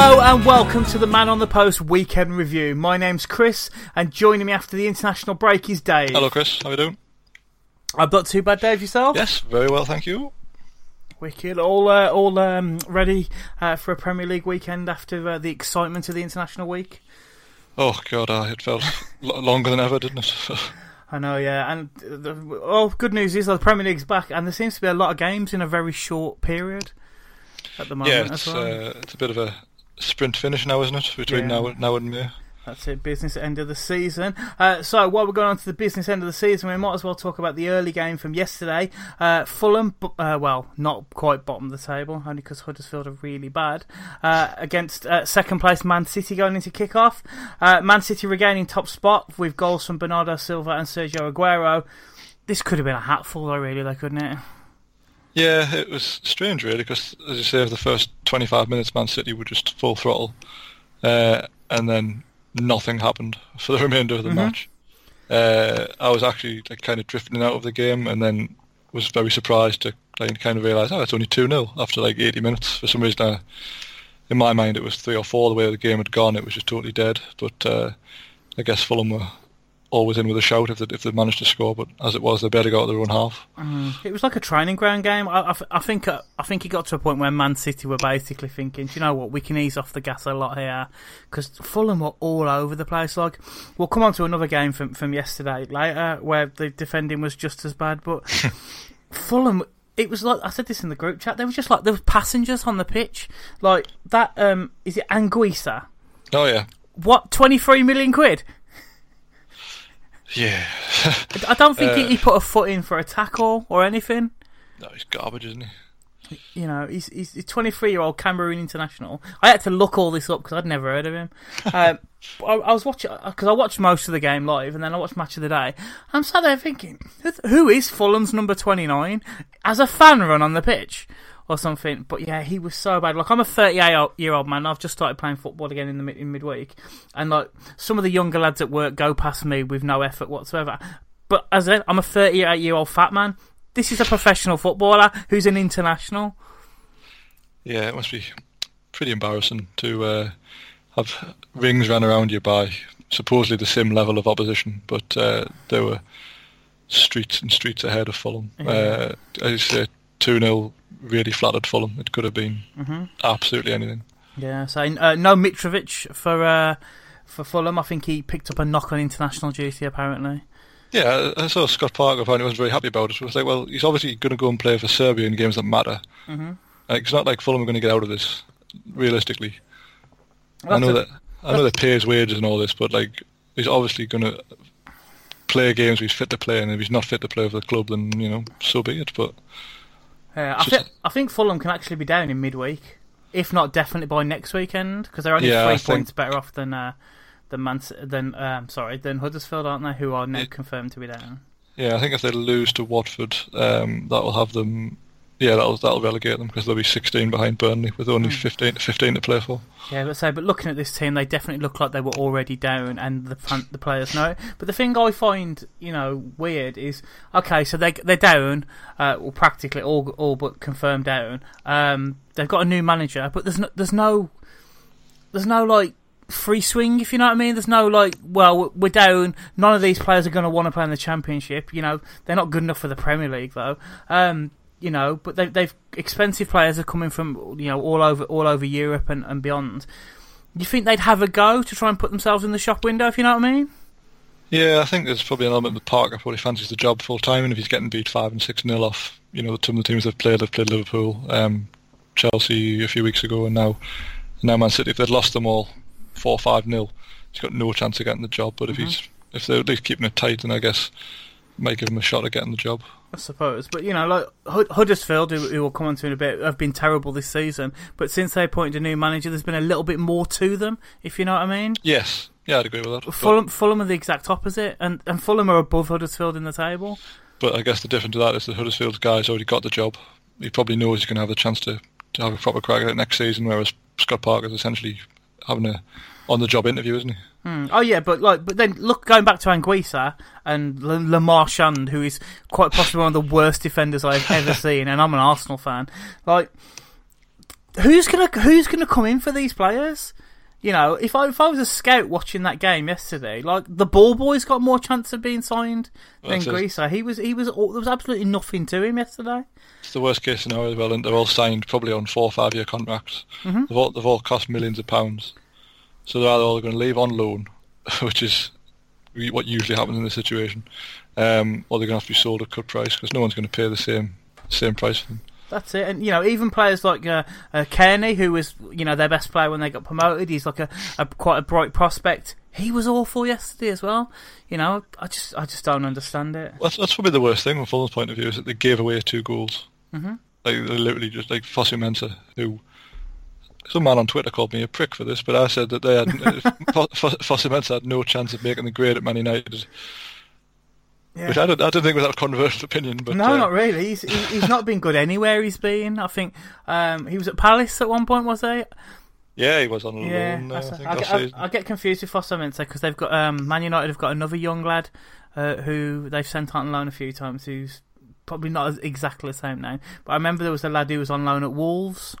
Hello and welcome to the Man on the Post weekend review. My name's Chris, and joining me after the international break is Dave. Hello, Chris. How are you doing? I'm not too bad, Dave. Yourself? Yes, very well, thank you. Wicked. All uh, all um, ready uh, for a Premier League weekend after uh, the excitement of the international week. Oh God, uh, it felt longer than ever, didn't it? I know, yeah. And the, oh, good news is the Premier League's back, and there seems to be a lot of games in a very short period at the moment. yeah, as it's well. uh, it's a bit of a sprint finish now, isn't it? Between Yeah. now now and May. That's it, business end of the season. Uh, so, while we're going on to the business end of the season, we might as well talk about the early game from yesterday. Uh, Fulham, uh, well, not quite bottom of the table, only because Huddersfield are really bad, uh, against uh, second place Man City going into kick-off. Uh, Man City regaining top spot with goals from Bernardo Silva and Sergio Aguero. This could have been a hatful, though, really, though, couldn't it? Yeah, it was strange, really, because as you say, for the first 25 minutes, Man City were just full throttle, uh, and then nothing happened for the remainder of the match. Uh, I was actually like, kind of drifting out of the game, and then was very surprised to like, kind of realise, oh, it's only 2 0 after like 80 minutes. For some reason, I, in my mind, it was 3 or 4 the way the game had gone. It was just totally dead. But uh, I guess Fulham were always in with a shout if they, if they managed to score, but as it was, they better go out their own half. It was like a training ground game. I, I, I think uh, I think it got to a point where Man City were basically thinking, Do you know what, we can ease off the gas a lot here because Fulham were all over the place. Like we'll come on to another game from from yesterday later where the defending was just as bad, but Fulham. It was like I said this in the group chat. They were just like there were passengers on the pitch. Like that. Um, is it Anguissa? Oh, yeah. What twenty three million quid? Yeah. I don't think he, Uh. he put a foot in for a tackle or anything. no, he's garbage, isn't he? You know, he's he's a 23 year old Cameroon international. I had to look all this up because I'd never heard of him. um, I, I was watching because I watched most of the game live, and then I watched match of the day. I'm sat there thinking, who- who is Fulham's number 29 as a fan run on the pitch or something? But yeah, he was so bad. Like I'm a 38 year old man. I've just started playing football again in the mid- in midweek, and like some of the younger lads at work go past me with no effort whatsoever. But as I, said, I'm a 38 year old fat man. This is a professional footballer who's an international. Yeah, it must be pretty embarrassing to uh, have rings ran around you by supposedly the same level of opposition, but uh, they were streets and streets ahead of Fulham. Uh, as you say, 2 0 really flattered Fulham. It could have been absolutely anything. Yeah, so uh, no Mitrovic for uh, for Fulham. I think he picked up a knock on international duty. Apparently, Yeah, I I saw Scott Parker apparently wasn't very happy about it. It was like, well, he's obviously going to go and play for Serbia in games that matter. Mm-hmm. Like, it's not like Fulham are going to get out of this, realistically. I know That's that I know they pay his wages and all this, but like he's obviously going to play games he's fit to play, and if he's not fit to play for the club, then you know, so be it. But Yeah, I, think I think Fulham can actually be down in midweek, if not definitely by next weekend, because they're only Yeah, three I think- points better off than uh, than Man- than um, sorry than Huddersfield, aren't they? Who are now It- confirmed to be down. yeah, I think if they lose to Watford, um, that will have them. Yeah, that'll that'll relegate them because they'll be 16 behind Burnley with only 15 15 to play for. Yeah, but say, but looking at this team, they definitely look like they were already down, and the the players know it. But the thing I find, you know, weird is okay, so they they're down, uh, well, practically all all but confirmed down. Um, they've got a new manager, but there's no there's no there's no like free swing, if you know what I mean. There's no like, well, we're down. None of these players are going to want to play in the championship. You know, they're not good enough for the Premier League though. Um, you know, but they, they've expensive players are coming from you know all over all over Europe and, and beyond. You think they'd have a go to try and put themselves in the shop window, if you know what I mean? Yeah, I think there's probably an element in the park that Parker probably fancies the job full time, and if he's getting beat five and six nil off, you know, some of the teams they've played, they've played Liverpool, um, Chelsea a few weeks ago, and now now Man City. If they'd lost them all four five nil, he's got no chance of getting the job. But if he's if they're at least keeping it tight, then I guess might give him a shot at getting the job. I suppose, but you know, like Hud- Huddersfield, who, who we'll come on to in a bit, have been terrible this season. But since they appointed a new manager, there's been a little bit more to them, if you know what I mean. Yes, yeah, I'd agree with that. But, Fulham, Fulham are the exact opposite, and, and Fulham are above Huddersfield in the table. but I guess the difference to that is that Huddersfield's guy's already got the job. He probably knows he's going to have the chance to, to have a proper crack at it next season, whereas Scott Parker's essentially having a on the job interview, isn't he? Hmm. Oh yeah, but like, but then look, going back to Anguissa and L- Le Marchand, who is quite possibly one of the worst defenders I've ever seen, and I'm an Arsenal fan. Like, who's gonna who's gonna come in for these players? You know, if I if I was a scout watching that game yesterday, like the ball boys got more chance of being signed than. Greaser. He was he was all, there was absolutely nothing to him yesterday. It's the worst case scenario as well, and they're all signed probably on four or five year contracts. Mm-hmm. They've all they've all cost millions of pounds, so they're either all going to leave on loan, which is what usually happens in this situation, um, or they're going to have to be sold at cut price because no one's going to pay the same same price for them. That's it, and you know, even players like uh, uh, Cairney, who was you know their best player when they got promoted, he's like a, a quite a bright prospect. He was awful yesterday as well. You know, I just I just don't understand it. That's, that's probably the worst thing from Fulham's point of view is that they gave away two goals. Mm-hmm. Like they literally just like Fosu Mensah, who some man on Twitter called me a prick for this, but I said that they had Fosu Mensah had no chance of making the grade at Man United, Yeah. which I don't I don't think was that a controversial opinion, but no, uh, not really. He's he, he's not been good anywhere he's been. I think um, he was at Palace at one point, was he? yeah, he was on Yeah, loan. Uh, I I, get, I. I get confused with Fosu Mensah because they've got um, Man United have got another young lad uh, who they've sent on loan a few times. Who's probably not exactly the same name, but I remember there was a lad who was on loan at Wolves.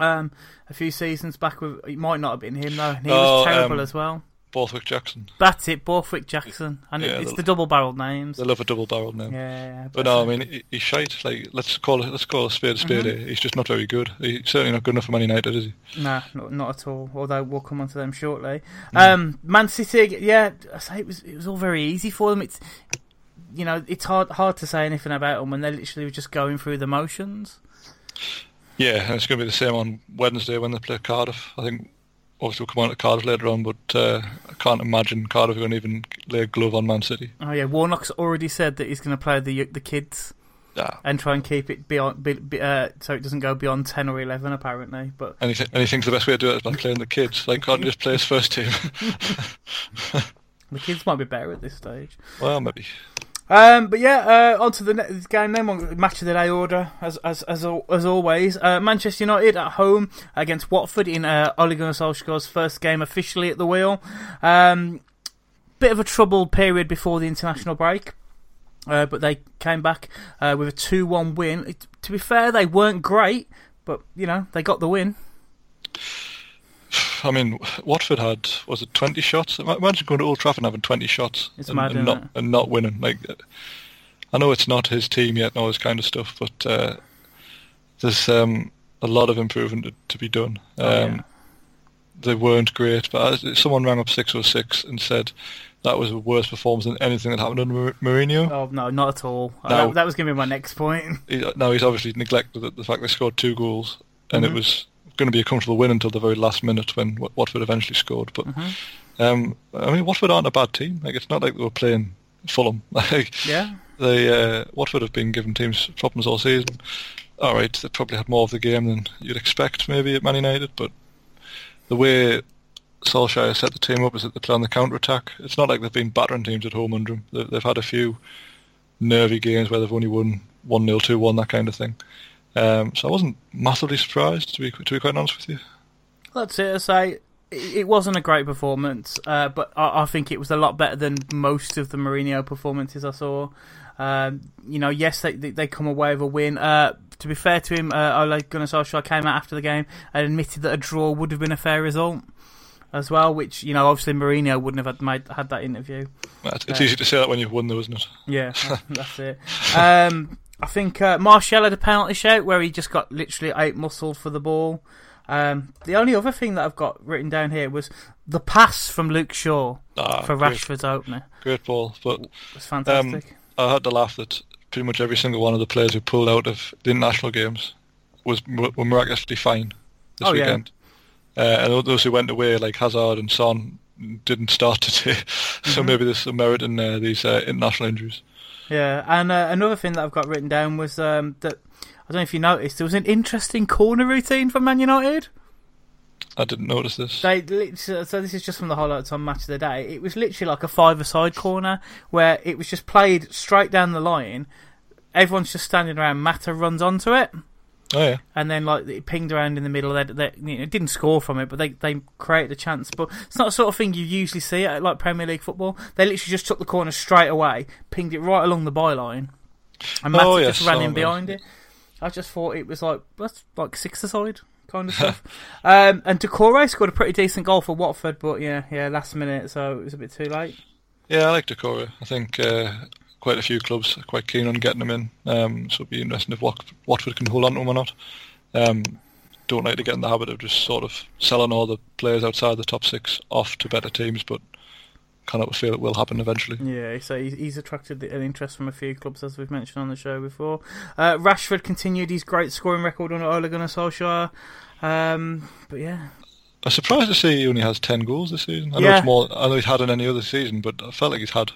Um, a few seasons back, with, it might not have been him though. And he Oh, was terrible um, as well. Borthwick Jackson. That's it, Borthwick Jackson, and it, it's the- the double-barreled names. They love a double-barreled name. Yeah, But no, I mean he, he's shite. Like let's call it let's call a spade a spade. Mm-hmm. He's just not very good. He's certainly not good enough for Man United, is he? Nah, not, not at all. Although we'll come on to them shortly. Mm. Um, Man City, yeah, I say it was it was all very easy for them. It's you know it's hard hard to say anything about them when they're literally just going through the motions. Yeah, and it's going to be the same on Wednesday when they play Cardiff. I think obviously we'll come on to Cardiff later on, but uh, I can't imagine Cardiff are going to even lay a glove on Man City. Oh yeah, Warnock's already said that he's going to play the the kids and try and keep it beyond be, be, uh, so it doesn't go beyond ten or eleven apparently. But And he, th- and he thinks the best way to do it is by playing the kids. Like, can't just play his first team? the kids might be better at this stage. well, maybe. Um, but yeah, uh, on to the next game then. Match of the day order, as as as, as always. Uh, Manchester United at home against Watford in uh, Ole Gunnar Solskjaer's first game officially at the wheel. Um, bit of a troubled period before the international break, uh, but they came back uh, with a two-one win. It, to be fair, they weren't great, but you know they got the win. I mean, Watford had was it twenty shots? Ima- Imagine going to Old Trafford and having twenty shots It's and, mad, and isn't it? and not winning. Like, uh, I know it's not his team yet, and all this kind of stuff, but uh, there's um, a lot of improvement to, to be done. Um, Oh, yeah. They weren't great, but as, someone rang up six oh six and said that was a worse performance than anything that happened under Mourinho. Oh no, not at all. Uh, No. That, was going to be my next point. He, now he's obviously neglected the, the fact they scored two goals, and Mhm. it was going to be a comfortable win until the very last minute when Watford eventually scored. But Mhm. um, I mean, Watford aren't a bad team. Like it's not like they were playing Fulham. Like Yeah. they uh, Watford have been giving teams problems all season. All right, they probably had more of the game than you'd expect maybe at Man United, but the way Solskjaer set the team up is that they play on the counter attack. It's not like they've been battering teams at home under him. They- They've had a few nervy games where they've only won one 0 two one that kind of thing. Um, so I wasn't massively surprised to be to be quite honest with you. That's it. I say it wasn't a great performance, uh, but I, I think it was a lot better than most of the Mourinho performances I saw. Um, you know, yes, they they come away with a win. Uh, to be fair to him, uh, Ole Gunnar Solskjaer came out after the game and admitted that a draw would have been a fair result as well. Which you know, obviously Mourinho wouldn't have had made, had that interview. It's, Yeah. easy to say that when you've won, though, isn't it? Yeah, that's it. Um, I think uh, Martial had a penalty shout where he just got literally eight muscled for the ball. Um, the only other thing that I've got written down here was the pass from Luke Shaw Ah, for great, Rashford's opener great ball. But was fantastic. I had to laugh that pretty much every single one of the players who pulled out of the international games was were miraculously fine this Oh, yeah. weekend. Uh, and those who went away, like Hazard and Son, didn't start today. Mm-hmm. so maybe there's some merit in uh, these uh, international injuries. Yeah, and uh, another thing that I've got written down was um, that I don't know if you noticed there was an interesting corner routine for Man United. I didn't notice this. They so so this is just from the highlights on Match of the Day. It was literally like a five-a-side corner where it was just played straight down the line. Everyone's just standing around. Mata runs onto it, Oh yeah, and then like it pinged around in the middle. They, they you know, didn't score from it, but they they created a chance. But it's not the sort of thing you usually see at like Premier League football. They literally just took the corner straight away, pinged it right along the byline, and Mata Oh, yes, just ran I in behind it. I just thought it was like that's like six aside kind of stuff. um, and Doucouré scored a pretty decent goal for Watford, but yeah, yeah, last minute, so it was a bit too late. yeah, I like Doucouré. I think uh, quite a few clubs are quite keen on getting him in. Um, so it'll be interesting if Wat- Watford can hold on to him or not. Um, don't like to get in the habit of just sort of selling all the players outside the top six off to better teams, but kind of feel it will happen eventually. Yeah, so he's, attracted an interest from a few clubs, as we've mentioned on the show before. Uh, Rashford continued his great scoring record under Ole Gunnar Solskjaer. Um, but yeah, I'm surprised to see he only has ten goals this season. I know Yeah. it's more. I know he's had in any other season, but I felt like he's had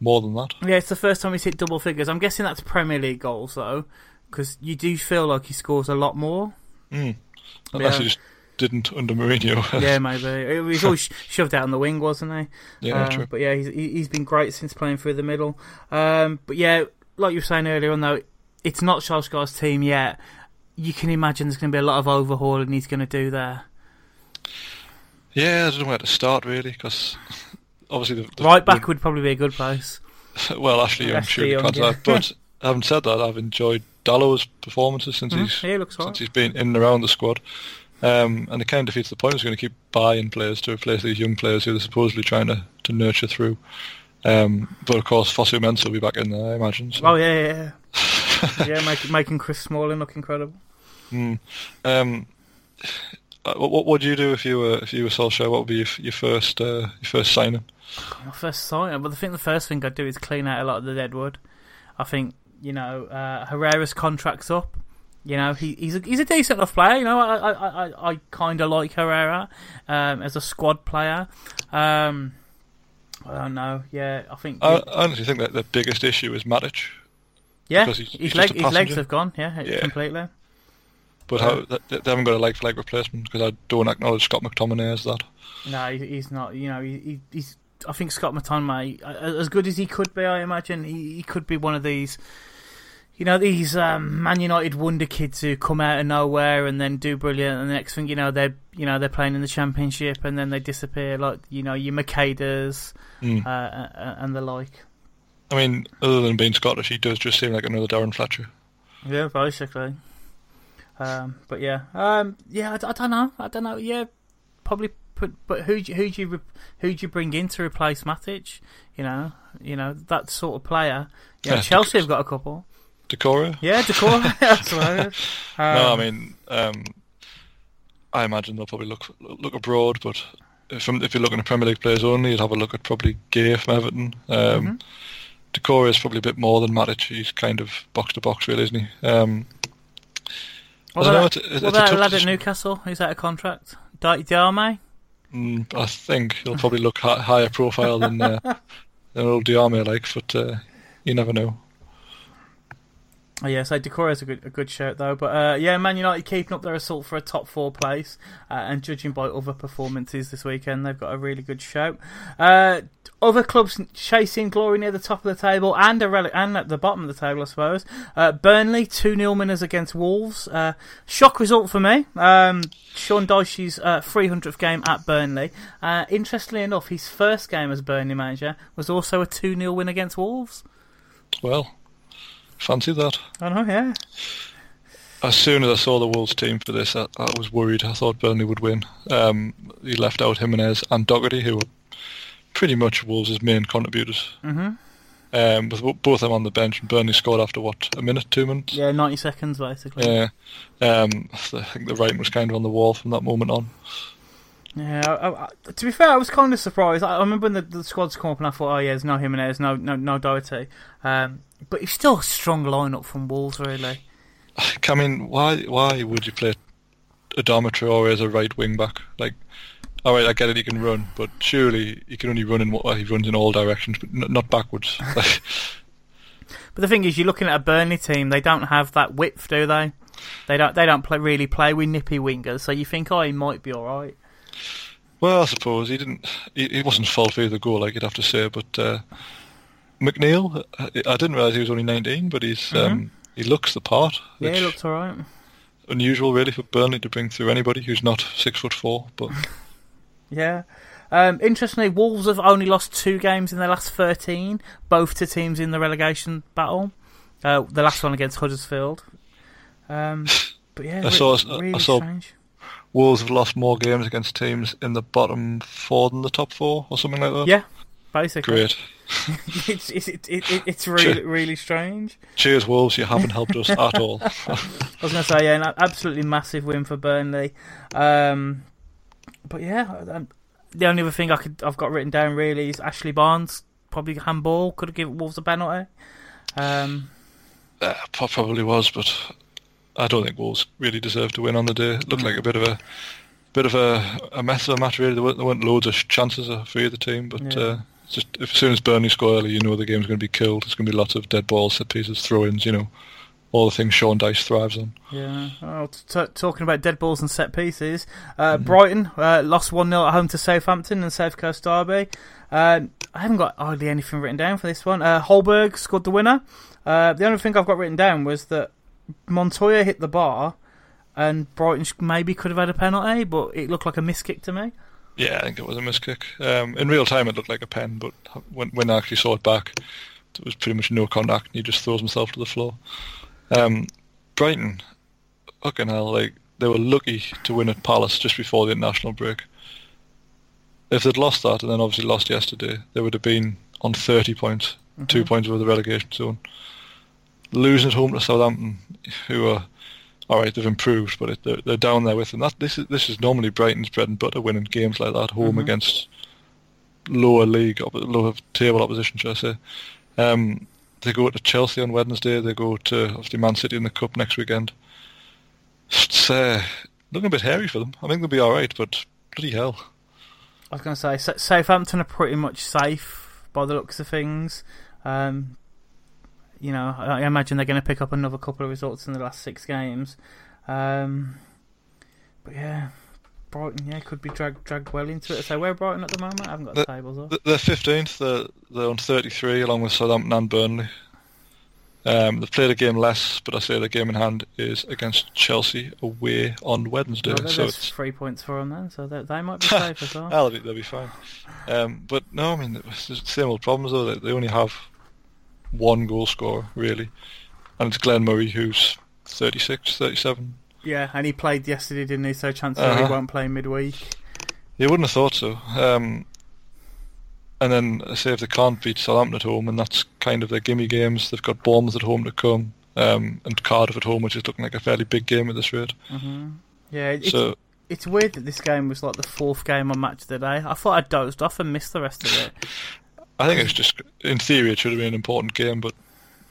more than that. yeah, it's the first time he's hit double figures. I'm guessing that's Premier League goals though, because you do feel like he scores a lot more. Mm. Unless Yeah. he just didn't under Mourinho. yeah, maybe he was always shoved out on the wing, wasn't he? yeah, Um, true. But yeah, he's he- he's been great since playing through the middle. Um, but yeah, like you were saying earlier on, though, it's not Charles Solskjaer's team yet. You can imagine there's going to be a lot of overhauling he's going to do there. Yeah, I don't know where to start really, because obviously the, the right back would probably be a good place. Well, Ashley Young, Young, can't yeah. But having said that, I've enjoyed Dalot's performances since Mhm, he's he since right. he's been in and around the squad. Um, and it kind of defeats the point. He's going to keep buying players to replace these young players who they're supposedly trying to, to nurture through. Um, but of course, Fosu Mensah will be back in there, I imagine. So. Oh yeah, yeah, yeah. yeah, make, making Chris Smalling look incredible. Hmm. Um, uh, what, what would you do if you were if you were Solskjaer? What would be your, your first uh, your first signing? My first sign, but I think the first thing I'd do is clean out a lot of the dead wood. I think you know uh, Herrera's contract's up. You know he, he's a, he's a decent enough player. You know I I, I, I kind of like Herrera um, as a squad player. Um, I don't know. Yeah, I think I, I honestly think that the biggest issue is Matic. yeah because he's- his he's leg his legs have gone. Yeah, Yeah. completely. But how they, haven't got a like for like replacement because I don't acknowledge Scott McTominay as that. No, he's not. You know, he, he's. I think Scott uh, as good as he could be, I imagine he, he could be one of these. You know, these um, Man United wonder kids who come out of nowhere and then do brilliant, and the next thing you know, they're you know they're playing in the Championship and then they disappear, like you know your Machedas Mm. uh, and the like. I mean, other than being Scottish, he does just seem like another Darren Fletcher. Yeah, basically. Um, but yeah, um, yeah, I, I don't know, I don't know. Yeah, probably. Put, but who who do you who do you bring in to replace Matic? You know, you know that sort of player. You know, Yeah, Chelsea have got a couple. Doucouré? Yeah, Doucouré. That's. Um, no, I mean, um, I imagine they'll probably look look abroad, but if, if you're looking at Premier League players only, you'd have a look at probably Gueye from Everton. Um, Mhm. Doucouré is probably a bit more than Matic. He's kind of box to box, really, isn't he? Um, what don't know, it's- it's- what a about a lad at. Newcastle? Who's out of contract? Di- Diamé? Mm, I think he'll probably look hi- higher profile than uh, than old Diamé like, but uh, you never know. Oh, yeah, so Doucouré is a good a good shout though. But uh, yeah, Man United keeping up their assault for a top four place, uh, and judging by other performances this weekend, they've got a really good shout. Uh, other clubs chasing glory near the top of the table and a rele- and at the bottom of the table, I suppose. Uh, Burnley two 0 winners against Wolves. Uh, shock result for me. Um, Sean Dyche's uh, 300th game at Burnley. Uh, interestingly enough, his first game as Burnley manager was also a two 0 win against Wolves. Well, fancy that. I know, yeah. As soon as I saw the Wolves team for this, I, I was worried. I thought Burnley would win. Um, he left out Jimenez and Doherty, who were pretty much Wolves' main contributors. hmm Um, with both of them on the bench, and Burnley scored after what a minute, two minutes. Yeah, 90 seconds basically. Yeah. Um, I think the writing was kind of on the wall from that moment on. Yeah, I, I, to be fair, I was kind of surprised. I, I remember when the, the squads come up and I thought, oh yeah, there's no Jimenez, no no no Doherty, um, but it's still a strong lineup from Wolves, really. I mean, why why would you play Adama Traore as a right wing back? Like, all right, I get it, he can run, but surely he can only run in what well, he runs in all directions, but n- not backwards. but the thing is, you're looking at a Burnley team; they don't have that width, do they? They don't. They don't play, really play with nippy wingers, so you think, oh, he might be all right. Well, I suppose he didn't. He, he wasn't fault for the goal, like you'd have to say. But uh, McNeil, I, I didn't realise he was only 19, but he's mm-hmm. um, he looks the part. Yeah, he looks all right. Unusual, really, for Burnley to bring through anybody who's not six foot four. But yeah. Um, interestingly, Wolves have only lost two games in their last 13, both to teams in the relegation battle. Uh, the last one against Huddersfield. Um, but yeah, I saw, really I saw strange. Wolves have lost more games against teams in the bottom four than the top four, or something like that. Yeah, basically. Great. it's it's it, it, it's really Cheers. really strange. Cheers, Wolves! You haven't helped us at all. I was going to say, yeah, an absolutely massive win for Burnley. Um, but yeah, the only other thing I could I've got written down really is Ashley Barnes probably handball could have given Wolves a penalty. Um, uh, probably was, but I don't think Wolves really deserved to win on the day. It looked mm. like a bit of a bit of a, a mess of a match. Really, there weren't, there weren't loads of chances for either team, but yeah. uh, just if, as soon as Burnley score early, you know the game's going to be killed. There's going to be lots of dead balls, set pieces, throw-ins. You know, all the things Sean Dyche thrives on. Yeah. Well, t- talking about dead balls and set pieces, uh, mm-hmm. Brighton uh, lost 1 0 at home to Southampton and South Coast Derby. Uh, I haven't got hardly anything written down for this one. Uh, Højbjerg scored the winner. Uh, the only thing I've got written down was that Montoya hit the bar, and Brighton maybe could have had a penalty, but it looked like a miss kick to me. Yeah, I think it was a miss kick. Um, in real time, it looked like a pen, but when when I actually saw it back, it was pretty much no contact, and he just throws himself to the floor. Um, Brighton, fucking hell, like they were lucky to win at Palace just before the international break. If they'd lost that and then obviously lost yesterday, they would have been on 30 points, mm-hmm. two points over the relegation zone losing at home to Southampton, who are all right, they've improved, but it, they're, they're down there with them. That this is this is normally Brighton's bread and butter, winning games like that home mm-hmm. against lower league, lower table opposition, should I say? Um, they go to Chelsea on Wednesday. They go to obviously Man City in the cup next weekend. It's uh, looking a bit hairy for them. I think they'll be all right, but bloody hell. I was going to say Southampton are pretty much safe by the looks of things. Um, you know, I imagine they're going to pick up another couple of results in the last six games. Um, but yeah, Brighton, yeah, could be dragged dragged well into it. So where Brighton at the moment? I haven't got the, the tables up. They're fifteenth. They're they're on thirty three, along with Southampton and Burnley. Um, they've played a game less, but I say the game in hand is against Chelsea away on Wednesday. Well, so it's three points for them then, so they, they might be safe as well. they'll, be, they'll be fine. Um, but no, I mean, it's the same old problems though. They, they only have one goal scorer, really. And it's Glenn Murray, who's 36, 37. Yeah, and he played yesterday, didn't he? So chances uh-huh. he won't play midweek. You wouldn't have thought so. Um, and then, I say, if they can't beat Southampton at home, and that's kind of their gimme games, they've got Bournemouth at home to come, um, and Cardiff at home, which is looking like a fairly big game at this rate. Mm-hmm. Yeah, it's, so, it's weird that this game was like the fourth game on Match of the Day. I thought I dozed off and missed the rest of it. I think it's just in theory it should have been an important game, but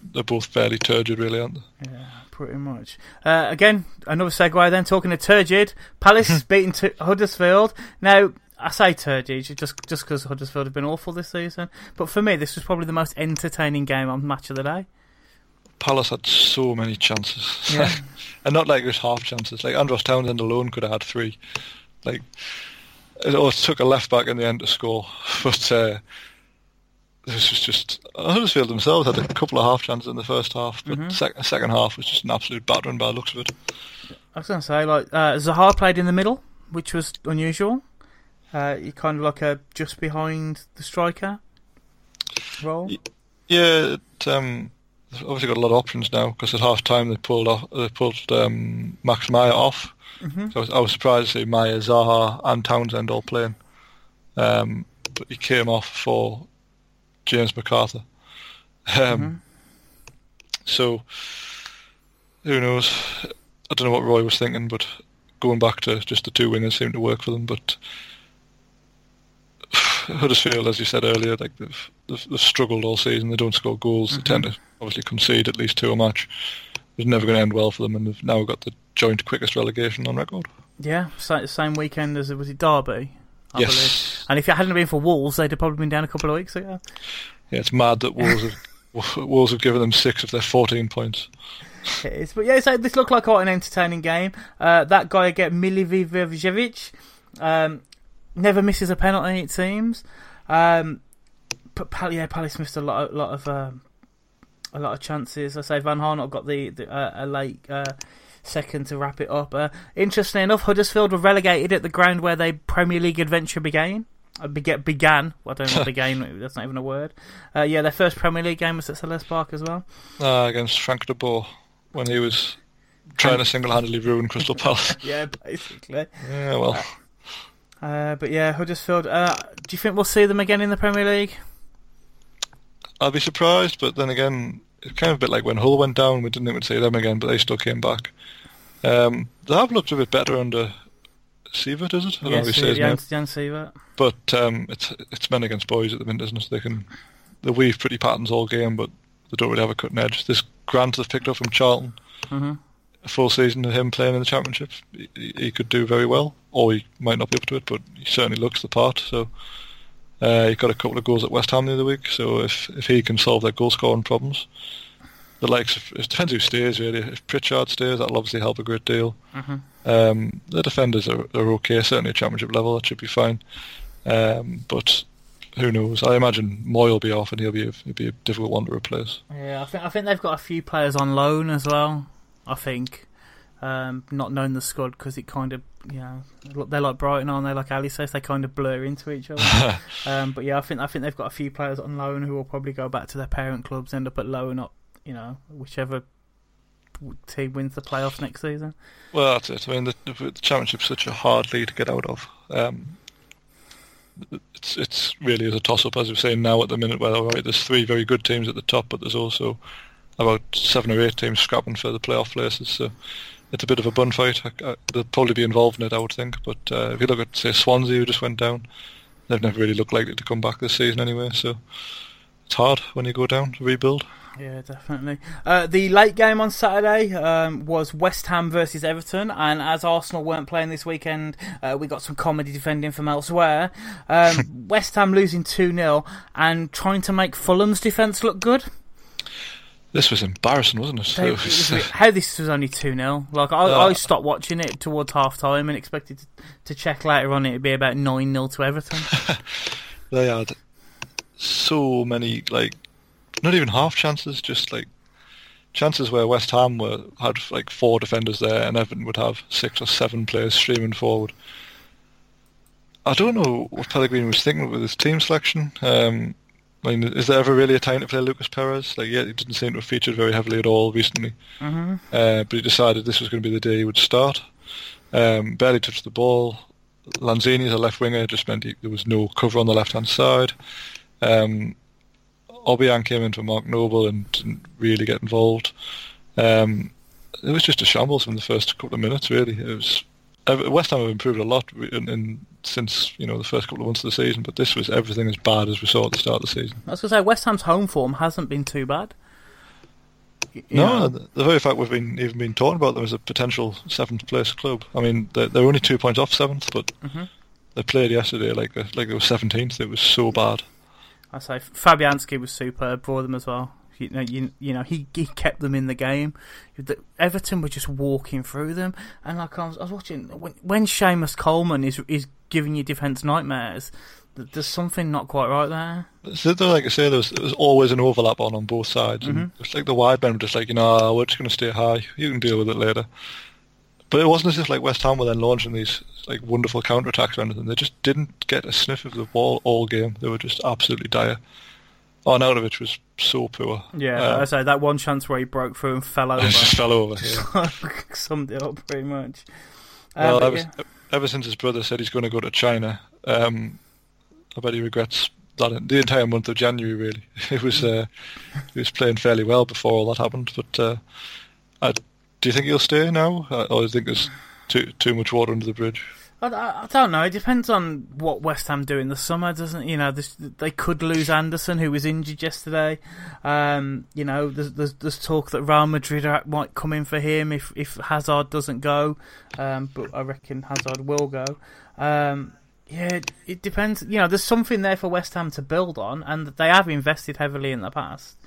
they're both fairly turgid, really, aren't they? Yeah, pretty much. Uh, again, another segue. Then talking to turgid, Palace beating t- Huddersfield. Now, I say turgid just just because Huddersfield have been awful this season, but for me, this was probably the most entertaining game on Match of the Day. Palace had so many chances, yeah. and not like just half chances. Like Andros Townsend alone could have had three. Like it took a left back in the end to score, but. Uh, this was just Huddersfield themselves had a couple of half chances in the first half, but mm-hmm. sec- second half was just an absolute battering by the looks of it. I was going to say, like uh, Zaha played in the middle, which was unusual. Uh, he kind of like a just behind the striker role. Yeah, it, um, obviously got a lot of options now because at half time they pulled off, they pulled um, Max Meyer off. Mm-hmm. So I was, I was, surprised to see Meyer, Zaha, and Townsend all playing. Um, but he came off for James McArthur. Um, mm-hmm. So, who knows? I don't know what Roy was thinking, but going back to just the two wingers seemed to work for them. But Huddersfield, as you said earlier, like they've, they've, they've struggled all season. They don't score goals. They tend to obviously concede at least two a match. It's never going to end well for them, and they've now got the joint quickest relegation on record. Yeah, same weekend as was it Derby? I Yes. believe. And if it hadn't been for Wolves, they'd have probably been down a couple of weeks ago. Yeah, it's mad that Wolves have Wolves have given them six of their fourteen points. It is. But yeah, so this looked like quite an entertaining game. Uh, that guy again, Milivojevic, um, never misses a penalty. It seems. Um, but Pal- yeah, Palace missed a lot, a lot of, um, a lot of chances. I say Van Aanholt got the, the uh, a late uh, second to wrap it up. Uh, interestingly enough, Huddersfield were relegated at the ground where their Premier League adventure began. Uh, bega- began. I don't know began. That's not even a word. Uh, yeah, their first Premier League game was at Selhurst Park as well. Uh, against Frank de Boer when he was trying to single-handedly ruin Crystal Palace. yeah, basically. yeah, well, Uh, but yeah, Huddersfield. Uh, do you think we'll see them again in the Premier League? I'd be surprised, but then again, it's kind of a bit like when Hull went down. We didn't even see them again, but they still came back. Um, they have looked a bit better under Siewert, is it? I don't know how you say his Jan. Jan Siewert. But um, it's it's men against boys at the minute, isn't it? They can they weave pretty patterns all game, but they don't really have a cutting edge. This Grant they've picked up from Charlton, hmm a full season of him playing in the Championship, he, he could do very well, or he might not be up to it, but he certainly looks the part. So uh, he got a couple of goals at West Ham the other week. So if if he can solve their goal scoring problems, the likes of it depends who stays really. If Pritchard stays, that'll obviously help a great deal. hmm Um, the defenders are, are okay, certainly at championship level, that should be fine. Um, but who knows? I imagine Mooy will be off, and he'll be a, he'll be a difficult one to replace. Yeah, I think I think they've got a few players on loan as well. I think, um, not knowing the squad because it kind of you know they're like Brighton, aren't they? Like Ali says, they kind of blur into each other. um, but yeah, I think I think they've got a few players on loan who will probably go back to their parent clubs, end up at loan up, you know, whichever team wins the playoffs next season. Well, that's it. I mean, the, the championship's such a hard league to get out of. Um, it's it's really is a toss up, as we're saying now at the minute. Where all right, there's three very good teams at the top, but there's also about seven or eight teams scrapping for the playoff places. So it's a bit of a bun fight. I, I, they'll probably be involved in it, I would think. But uh, if you look at say Swansea, who just went down, they've never really looked likely to come back this season anyway. So it's hard when you go down to rebuild. Yeah, definitely. Uh, the late game on Saturday um, was West Ham versus Everton, and as Arsenal weren't playing this weekend, uh, we got some comedy defending from elsewhere. Um, West Ham losing 2 0 and trying to make Fulham's defence look good. This was embarrassing, wasn't it? They- It it was, how this was only 2 0. Like, I, Uh, I stopped watching it towards half time and expected to, to check later on it'd be about 9 0 to Everton. they had so many like not even half chances, just like chances where West Ham were had like four defenders there and Everton would have six or seven players streaming forward. I don't know what Pellegrini was thinking with his team selection. Um, I mean, is there ever really a time to play Lucas Perez? Like, yeah, he didn't seem to have featured very heavily at all recently. hmm Uh, but he decided this was going to be the day he would start. Um, barely touched the ball. Lanzini as a left winger just meant he, there was no cover on the left hand side. Um, Obiang came in for Mark Noble and didn't really get involved. Um, it was just a shambles from the first couple of minutes. Really, it was. Uh, West Ham have improved a lot in, in, since you know the first couple of months of the season, but this was everything as bad as we saw at the start of the season. I was going to say, West Ham's home form hasn't been too bad. You No, know. the very fact we've been even been talking about them as a potential seventh place club. I mean, they're, they're only two points off seventh, but Mhm. they played yesterday like they- like they were seventeenth. It was so bad. I say Fabianski was superb for them as well. You know, you, you know, he he kept them in the game. Everton were just walking through them, and like I was, I was watching when, when Seamus Coleman is is giving you defence nightmares. There's something not quite right there. So like I say, there was, there was always an overlap on on both sides, and Mhm. it's like the wide men were just like, you know, we're just going to stay high. You can deal with it later. But it wasn't as if like West Ham were then launching these like wonderful counter attacks or anything. They just didn't get a sniff of the ball all game. They were just absolutely dire. Arnautovic was so poor. Yeah, Uh, I say that one chance where he broke through and fell over just fell over. yeah. summed it up pretty much. Uh, Well, ever, yeah. ever since his brother said he's going to go to China, um, I bet he regrets that the entire month of January. Really, it was uh, he was playing fairly well before all that happened. But uh, I, do you think he'll stay now, Uh, or do you think there's too too much water under the bridge? I, I, don't know. It depends on what West Ham do in the summer, doesn't you know? This, they could lose Anderson, who was injured yesterday. Um, you know, there's, there's, there's talk that Real Madrid might come in for him if if Hazard doesn't go, um, but I reckon Hazard will go. Um, yeah, it, it depends. You know, there's something there for West Ham to build on, and they have invested heavily in the past.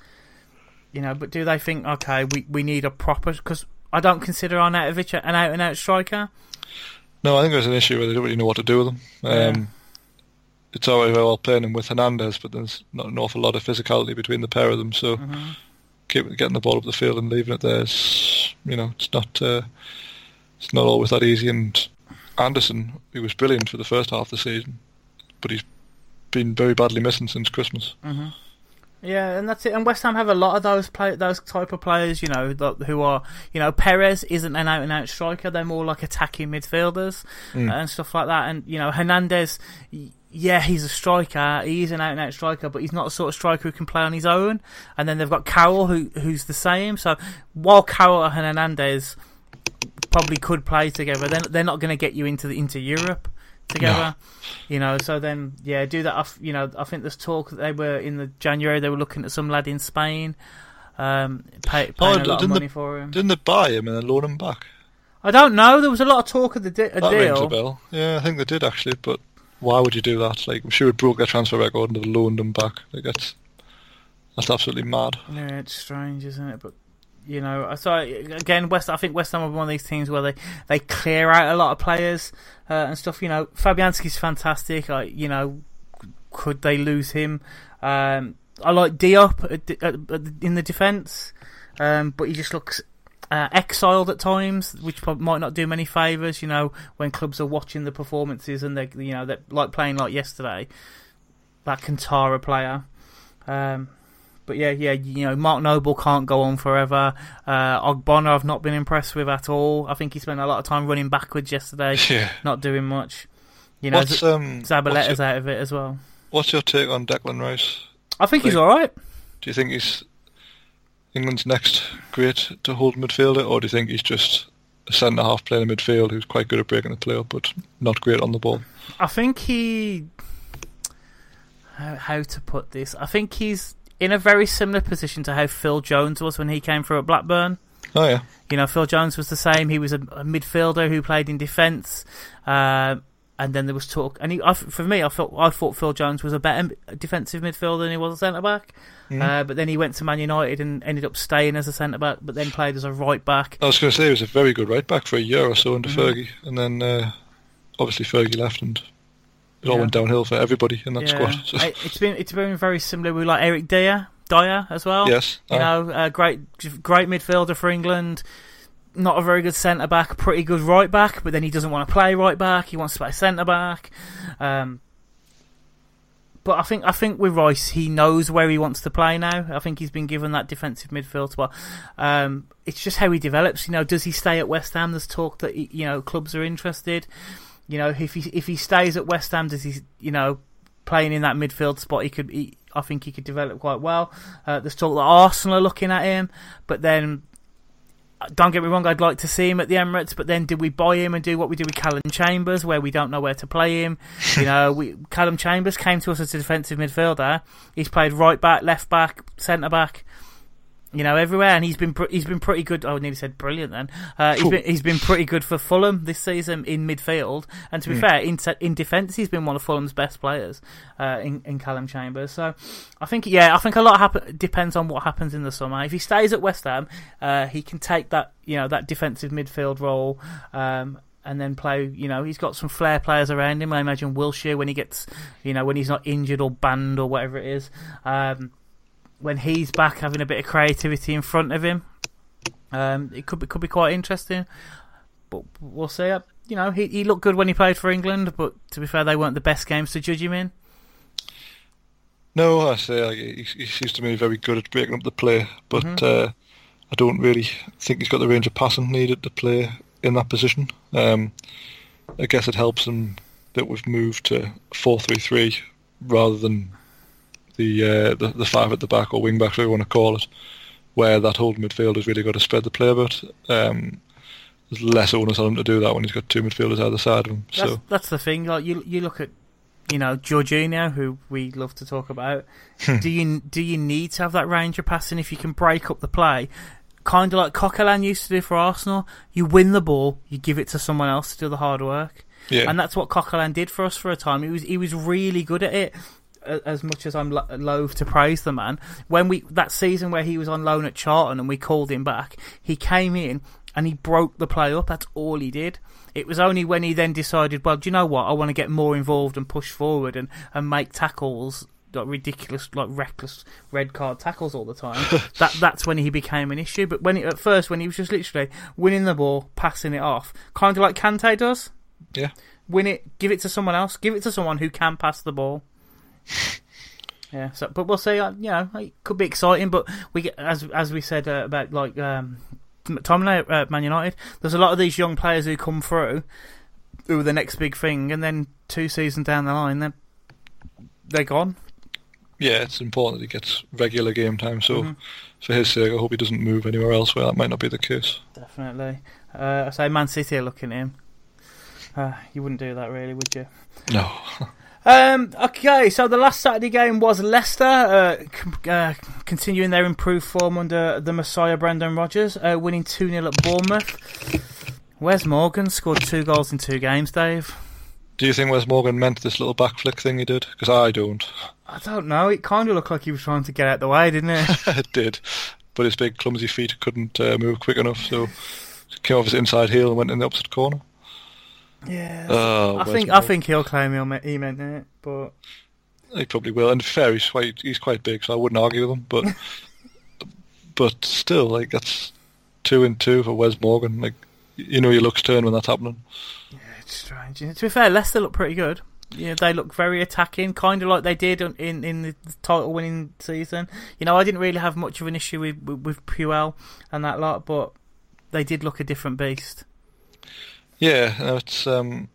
You know, but do they think okay, we, we need a proper? Because I don't consider Arnautovic an out and out striker. No, I think there's an issue where they don't really know what to do with him. Um, Yeah. It's all right well playing him with Hernandez, but there's not an awful lot of physicality between the pair of them. So Mm-hmm. keep getting the ball up the field and leaving it there is, you know, it's not uh, it's not always that easy. And Anderson, he was brilliant for the first half of the season, but he's been very badly missing since Christmas. Yeah, and that's it. And West Ham have a lot of those play those type of players, you know, that, who are, you know, Perez isn't an out and out striker; they're more like attacking midfielders Mm. and stuff like that. And you know, Hernandez, yeah, he's a striker, he's an out and out striker, but he's not the sort of striker who can play on his own. And then they've got Carroll, who who's the same. So while Carroll and Hernandez probably could play together, then they're not going to get you into the into Europe together. You know, so then yeah, do that. off- You know, I think there's talk that they were in the January they were looking at some lad in Spain, um, pay, paying a lot of didn't money the- for him. Didn't they buy him and then loan him back? I don't know. There was a lot of talk of the di- That rings a bell. Yeah, I think they did actually, but why would you do that? Like, I'm sure it broke their transfer record and they've loaned him back. Like, that's that's absolutely mad. Yeah, it's strange, isn't it? But you know, so again. West, I think West Ham are one of these teams where they, they clear out a lot of players uh, and stuff. You know, Fabianski's fantastic. I, you know, could they lose him? Um, I like Diop in the defence, um, but he just looks uh, exiled at times, which might not do many favours. You know, when clubs are watching the performances and they, you know, they're like playing like yesterday, that Cantara player. Um, but yeah, yeah, you know, Mark Noble can't go on forever. Uh, Ogbonna, I've not been impressed with at all. I think he spent a lot of time running backwards yesterday, Yeah. not doing much. You know, What's um? What's your, out of it as well. what's your take on Declan Rice? I think he's all right. Do you think he's England's next great to hold midfielder, or do you think he's just a centre half playing in midfield who's quite good at breaking the play up, but not great on the ball? I think he. How, how to put this? I think he's in a very similar position to how Phil Jones was when he came through at Blackburn. Oh yeah, You know, Phil Jones was the same. He was a, a midfielder who played in defence, uh, and then there was talk. And he, I, for me, I thought I thought Phil Jones was a better defensive midfielder than he was a centre back. Uh, but then he went to Man United and ended up staying as a centre back, but then played as a right back. I was going to say he was a very good right back for a year or so under Mhm. Fergie, and then uh, obviously Fergie left, and it all Yeah. went downhill for everybody in that Yeah. squad. So, It- it's been it's been very similar with like Eric Dier, Dier as well. yes, You uh, know, a great, great midfielder for England. Not a very good centre back, pretty good right back, but then he doesn't want to play right back. He wants to play centre back. Um, but I think I think with Rice, he knows where he wants to play now. I think he's been given that defensive midfield spot. Um, it's just how he develops. You know, does he stay at West Ham? There's talk that you know clubs are interested. You know, if he if he stays at West Ham, does he you know playing in that midfield spot? He could. He, I think he could develop quite well. Uh, there's talk that Arsenal are looking at him, but then don't get me wrong, I'd like to see him at the Emirates, but then did we buy him and do what we did with Calum Chambers, where we don't know where to play him? You know, we Calum Chambers came to us as a defensive midfielder. He's played right back, left back, centre back. You know, everywhere, and he's been pr- he's been pretty good. Oh, I nearly said brilliant. Then uh, he's been he's been pretty good for Fulham this season in midfield. And to be fair, in in defence, he's been one of Fulham's best players uh, in in Calum Chambers. So I think yeah, I think a lot happen- depends on what happens in the summer. If he stays at West Ham, uh, he can take that you know that defensive midfield role. Um, and then play, you know, he's got some flair players around him. I imagine Wilshere when he gets, you know, when he's not injured or banned or whatever it is. Um, when he's back having a bit of creativity in front of him, um, it could be could be quite interesting. But we'll see. Uh, You know, he he looked good when he played for England, but to be fair, they weren't the best games to judge him in. no, I say like, he, he seems to me very good at breaking up the play, but Mhm. uh, I don't really think he's got the range of passing needed to play in that position. Um, I guess it helps him that we've moved to four three three rather than the, uh, the the five at the back or wing back, whatever you want to call it, where that holding midfield has really got to spread the play a bit. Um, there's less onus on him to do that when he's got two midfielders either side of him. That's, So that's the thing. Like you, you look at, you know, Jorginho, who we love to talk about. Hmm. do you do you need to have that range of passing if you can break up the play? Kind of like Coquelin used to do for Arsenal. You win the ball, you give it to someone else to do the hard work, yeah, and that's what Coquelin did for us for a time. He was he was really good at it. As much as I'm lo- loath to praise the man, when we that season where he was on loan at Charlton and we called him back, he came in and he broke the play up. That's all he did. It was only when he then decided, well, do you know what? I want to get more involved and push forward and, and make tackles, like ridiculous, like reckless red card tackles all the time. that that's when he became an issue. But when it, at first, when he was just literally winning the ball, passing it off, kind of like Kante does. yeah. Win it, give it to someone else, give it to someone who can pass the ball. Yeah, so but we'll see. Uh, you know, it could be exciting, but we get as as we said uh, about like um, Tomlin at Man United. There's a lot of these young players who come through, who are the next big thing, and then two seasons down the line, they're they're gone. yeah, it's important that he gets regular game time. So Mhm. for his sake, I hope he doesn't move anywhere else where that might not be the case. Definitely. Uh, I say Man City are looking at him. Uh, you wouldn't do that, really, would you? No. Um, okay, so the last Saturday game was Leicester, uh, c- uh, continuing their improved form under the Messiah Brendan Rodgers, uh, winning 2 0 at Bournemouth. Wes Morgan scored two goals in two games, Dave. Do you think Wes Morgan meant this little back flick thing he did? Because I don't. I don't know, it kind of looked like he was trying to get out the way, didn't it? it did, but his big clumsy feet couldn't uh, move quick enough, so came off his inside heel and went in the opposite corner. Yeah. Oh, I think I think he'll claim he'll, he meant it, but He probably will. And fair, he's quite he's quite big, so I wouldn't argue with him. But but still, like that's two and two for Wes Morgan. Like you know, your luck's turn when that's happening. Yeah, it's strange. To be fair, Leicester look pretty good. Yeah, they look very attacking, kind of like they did in in the title-winning season. You know, I didn't really have much of an issue with with, with Puel and that lot, but they did look a different beast. Yeah, no, it's um,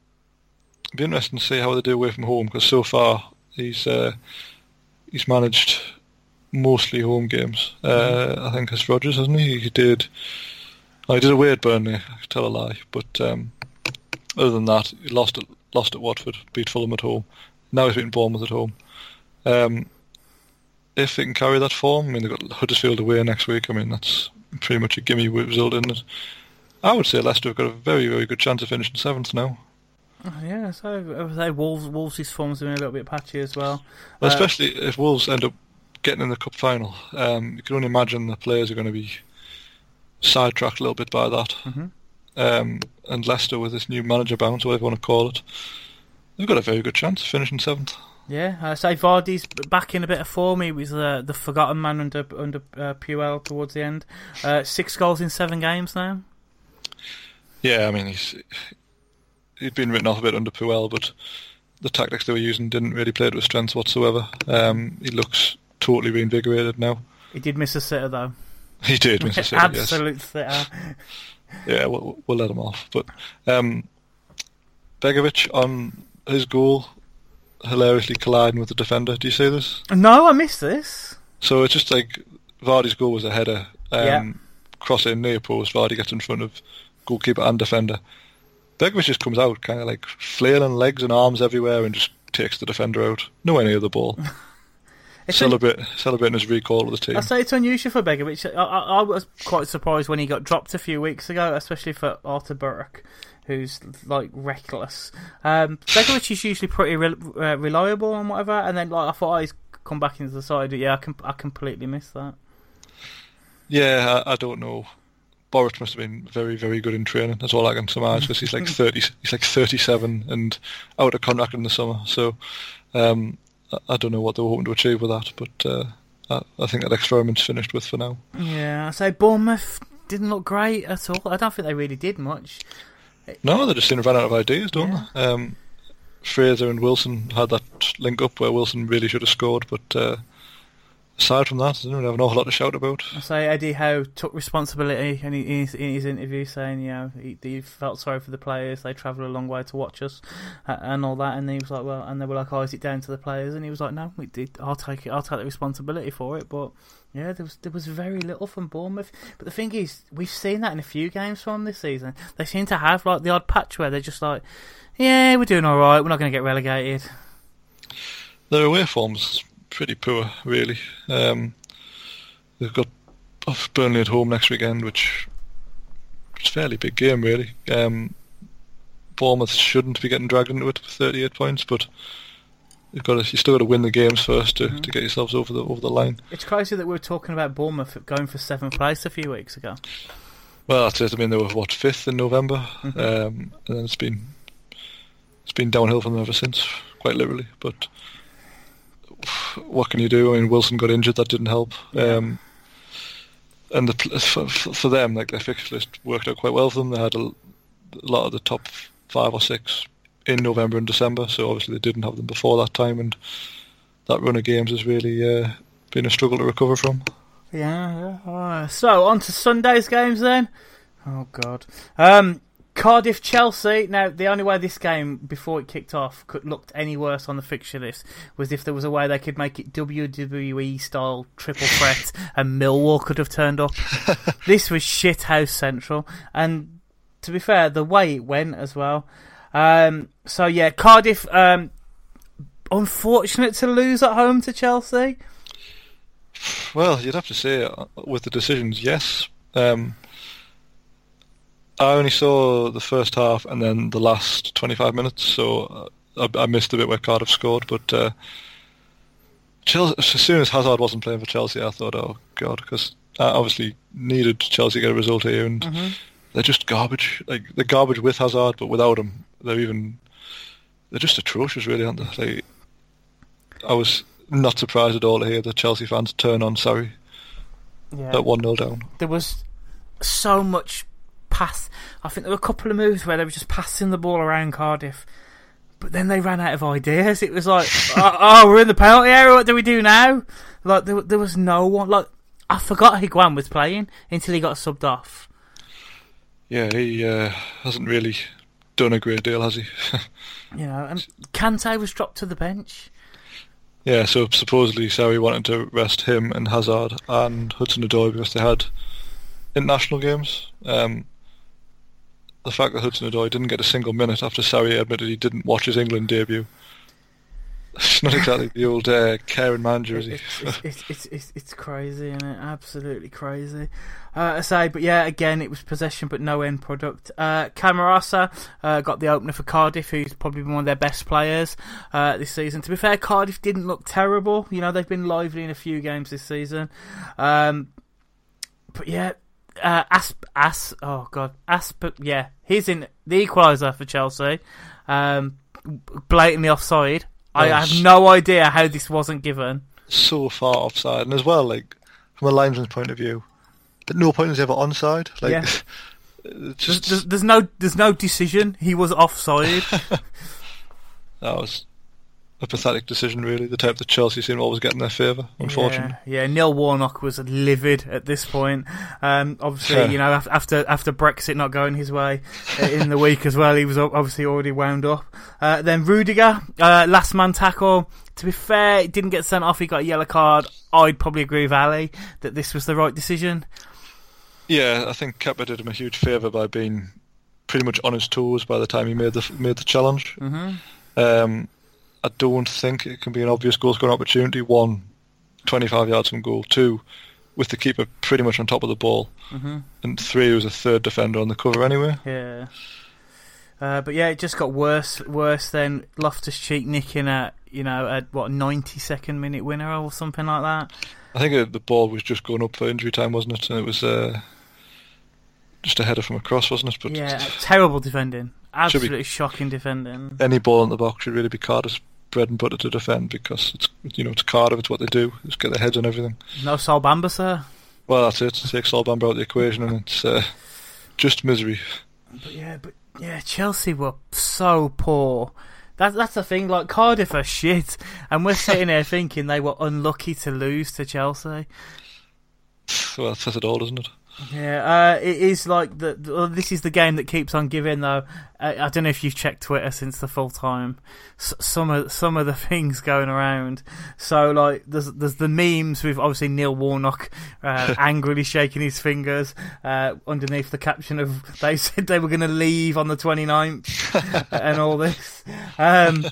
be interesting to see how they do away from home because so far he's uh, he's managed mostly home games. Uh, I think as Rodgers, hasn't he? He did. Oh, he did away at Burnley. I could tell a lie, but um, other than that, he lost at lost at Watford, beat Fulham at home. Now he's beaten Bournemouth at home. Um, if they can carry that form, I mean they've got Huddersfield away next week. I mean that's pretty much a gimme result, isn't it? I would say Leicester have got a very, very good chance of finishing seventh now. Oh, yeah, so I would say Wolves Wolves' form's been a little bit patchy as well. Well, Uh, especially if Wolves end up getting in the cup final. Um, you can only imagine the players are going to be sidetracked a little bit by that. Mhm. Um, and Leicester, with this new manager bounce, whatever you want to call it, they've got a very good chance of finishing seventh. Yeah, I say Vardy's back in a bit of form. He was uh, the forgotten man under under uh, Puel towards the end. Uh, six goals in seven games now. Yeah, I mean he's he'd been written off a bit under Puel, but the tactics they were using didn't really play to his strengths whatsoever. Um, he looks totally reinvigorated now. He did miss a sitter though. He did, Mr. City, yes. Absolute sitter. yeah, we'll, we'll let him off. But um, Begovic on his goal, hilariously colliding with the defender. Do you see this? No, I missed this. So it's just like Vardy's goal was a header, um, Yeah. Cross in near post. Vardy gets in front of goalkeeper and defender. Begovic just comes out, kind of like flailing legs and arms everywhere, and just takes the defender out. Nowhere near the ball. Celebrate, celebrating his recall with the team. I say it's unusual for Begovic. I, I, I was quite surprised when he got dropped a few weeks ago, especially for Artur Boruc, who's like reckless. Um, Begovic is usually pretty re- uh, reliable and whatever, and then like I thought oh, he's come back into the side. Yeah, I, com- I completely missed that. Yeah, I, I don't know. Boruc must have been very, very good in training. That's all I can surmise because he's like thirty. He's like thirty-seven and out of contract in the summer. So um, I, I don't know what they were hoping to achieve with that, but uh, I, I think that experiment's finished with for now. Yeah, I say Bournemouth didn't look great at all. I don't think they really did much. No, they just seem to run out of ideas, don't Yeah. they? Um, Fraser and Wilson had that link up where Wilson really should have scored, but uh, aside from that, I don't really have an awful lot to shout about. I say Eddie Howe took responsibility in, his, in his interview saying, you know, he, he felt sorry for the players. They travelled a long way to watch us uh, and all that. And he was like, well, and they were like, oh, is it down to the players? And he was like, no, we did. I'll take it. I'll take the responsibility for it. But yeah, there was there was very little from Bournemouth. But the thing is, we've seen that in a few games from this season. They seem to have like the odd patch where they're just like, yeah, we're doing all right. We're not going to get relegated. Their away form's pretty poor, really. Um, they've got Burnley at home next weekend, which is a fairly big game, really. Um, Bournemouth shouldn't be getting dragged into it with 38 points, but you've got to, you still got to win the games first to, mm-hmm. to get yourselves over the over the line. It's crazy that we were talking about Bournemouth going for seventh place a few weeks ago. Well, that's it. I mean, they were what fifth in November, mm-hmm. um, and then it's been it's been downhill from them ever since, quite literally. But what can you do? I mean, Wilson got injured, that didn't help. Yeah. Um, and the, for, for, them, like their fixture list worked out quite well for them. They had a, a, lot of the top five or six in November and December, so obviously they didn't have them before that time, and that run of games has really uh, been a struggle to recover from. Yeah, yeah. So on to Sunday's games then. Oh God. Um, Cardiff Chelsea. Now, the only way this game before it kicked off could looked any worse on the fixture list was if there was a way they could make it WWE style triple threat and Millwall could have turned up. this was shit house central, and to be fair, the way it went as well. Um, so yeah, Cardiff. Um, unfortunate to lose at home to Chelsea. Well, you'd have to say uh, with the decisions, yes. Um, I only saw the first half and then the last 25 minutes, so uh, I, I missed the bit where Cardiff scored. But uh, Chelsea, as soon as Hazard wasn't playing for Chelsea, I thought, oh god, because I obviously needed Chelsea to get a result here, and mm-hmm. they're just garbage. Like they're garbage with Hazard, but without him, they're even they're just atrocious, really, aren't they? Like, I was not surprised at all to hear the Chelsea fans turn on Sarri yeah. at one 0 down. There was so much pass. I think there were a couple of moves where they were just passing the ball around Cardiff, but then they ran out of ideas. It was like, oh, oh, we're in the penalty area. What do we do now? Like there, there was no one. Like I forgot Higuain was playing until he got subbed off. Yeah, he uh, hasn't really done a great deal, has he? you know, and Kante was dropped to the bench. Yeah, so supposedly Sarri wanted to rest him and Hazard and Hudson Odoi because they had international games. Um, the fact that Hudson Odoi didn't get a single minute after Sarri admitted he didn't watch his England debut. It's not exactly the old uh, caring manager, is he? It's, it's, it's, it's, it's crazy, isn't it? Absolutely crazy. Uh, I say, but yeah, again, it was possession but no end product. Uh, Camarasa uh, got the opener for Cardiff, who's probably been one of their best players uh, this season. To be fair, Cardiff didn't look terrible. You know, they've been lively in a few games this season. Um, but yeah, uh, Asp, As, oh god, Asp, yeah, he's in the equaliser for Chelsea. Um, blatantly offside. I have no idea how this wasn't given. So far offside, and as well, like from a linesman's point of view, no point was ever onside. Like, yeah. just... there's, there's, no, there's no decision. He was offside. that was a pathetic decision, really. The type that Chelsea seem always get in their favour, unfortunately. Yeah, yeah, Neil Warnock was livid at this point. Um, obviously, you know, after after Brexit not going his way uh, in the week as well, he was obviously already wound up. Uh, then Rudiger, uh, last man tackle. To be fair, he didn't get sent off. He got a yellow card. I'd probably agree with Ali that this was the right decision. Yeah, I think Kepa did him a huge favour by being pretty much on his toes by the time he made the made the challenge. Mm-hmm. Um, I don't think it can be an obvious goal scoring opportunity. One, 25 yards from goal. Two, with the keeper pretty much on top of the ball. Mm-hmm. And three, was a third defender on the cover anyway. Yeah. Uh, but yeah, it just got worse, worse than Loftus Cheek nicking at you know at what 92nd minute winner or something like that. I think the ball was just going up for injury time, wasn't it? And it was uh, just a header from across, wasn't it? But yeah, terrible defending. Absolutely shocking defending. Any ball in the box should really be Cardiff's bread and butter to defend because it's you know it's Cardiff, it's what they do. it's get their heads on everything. No Sol Bamba, sir. Well, that's it. Take Sol Bamba out of the equation, and it's uh, just misery. But yeah, but yeah, Chelsea were so poor That's that's the thing. Like Cardiff are shit, and we're sitting here thinking they were unlucky to lose to Chelsea. Well, that says it all, doesn't it? Yeah, uh, it is like the, the. This is the game that keeps on giving, though. Uh, I don't know if you've checked Twitter since the full time. S- some of some of the things going around. So like, there's there's the memes with obviously Neil Warnock uh, angrily shaking his fingers uh, underneath the caption of they said they were going to leave on the 29th and all this. Um,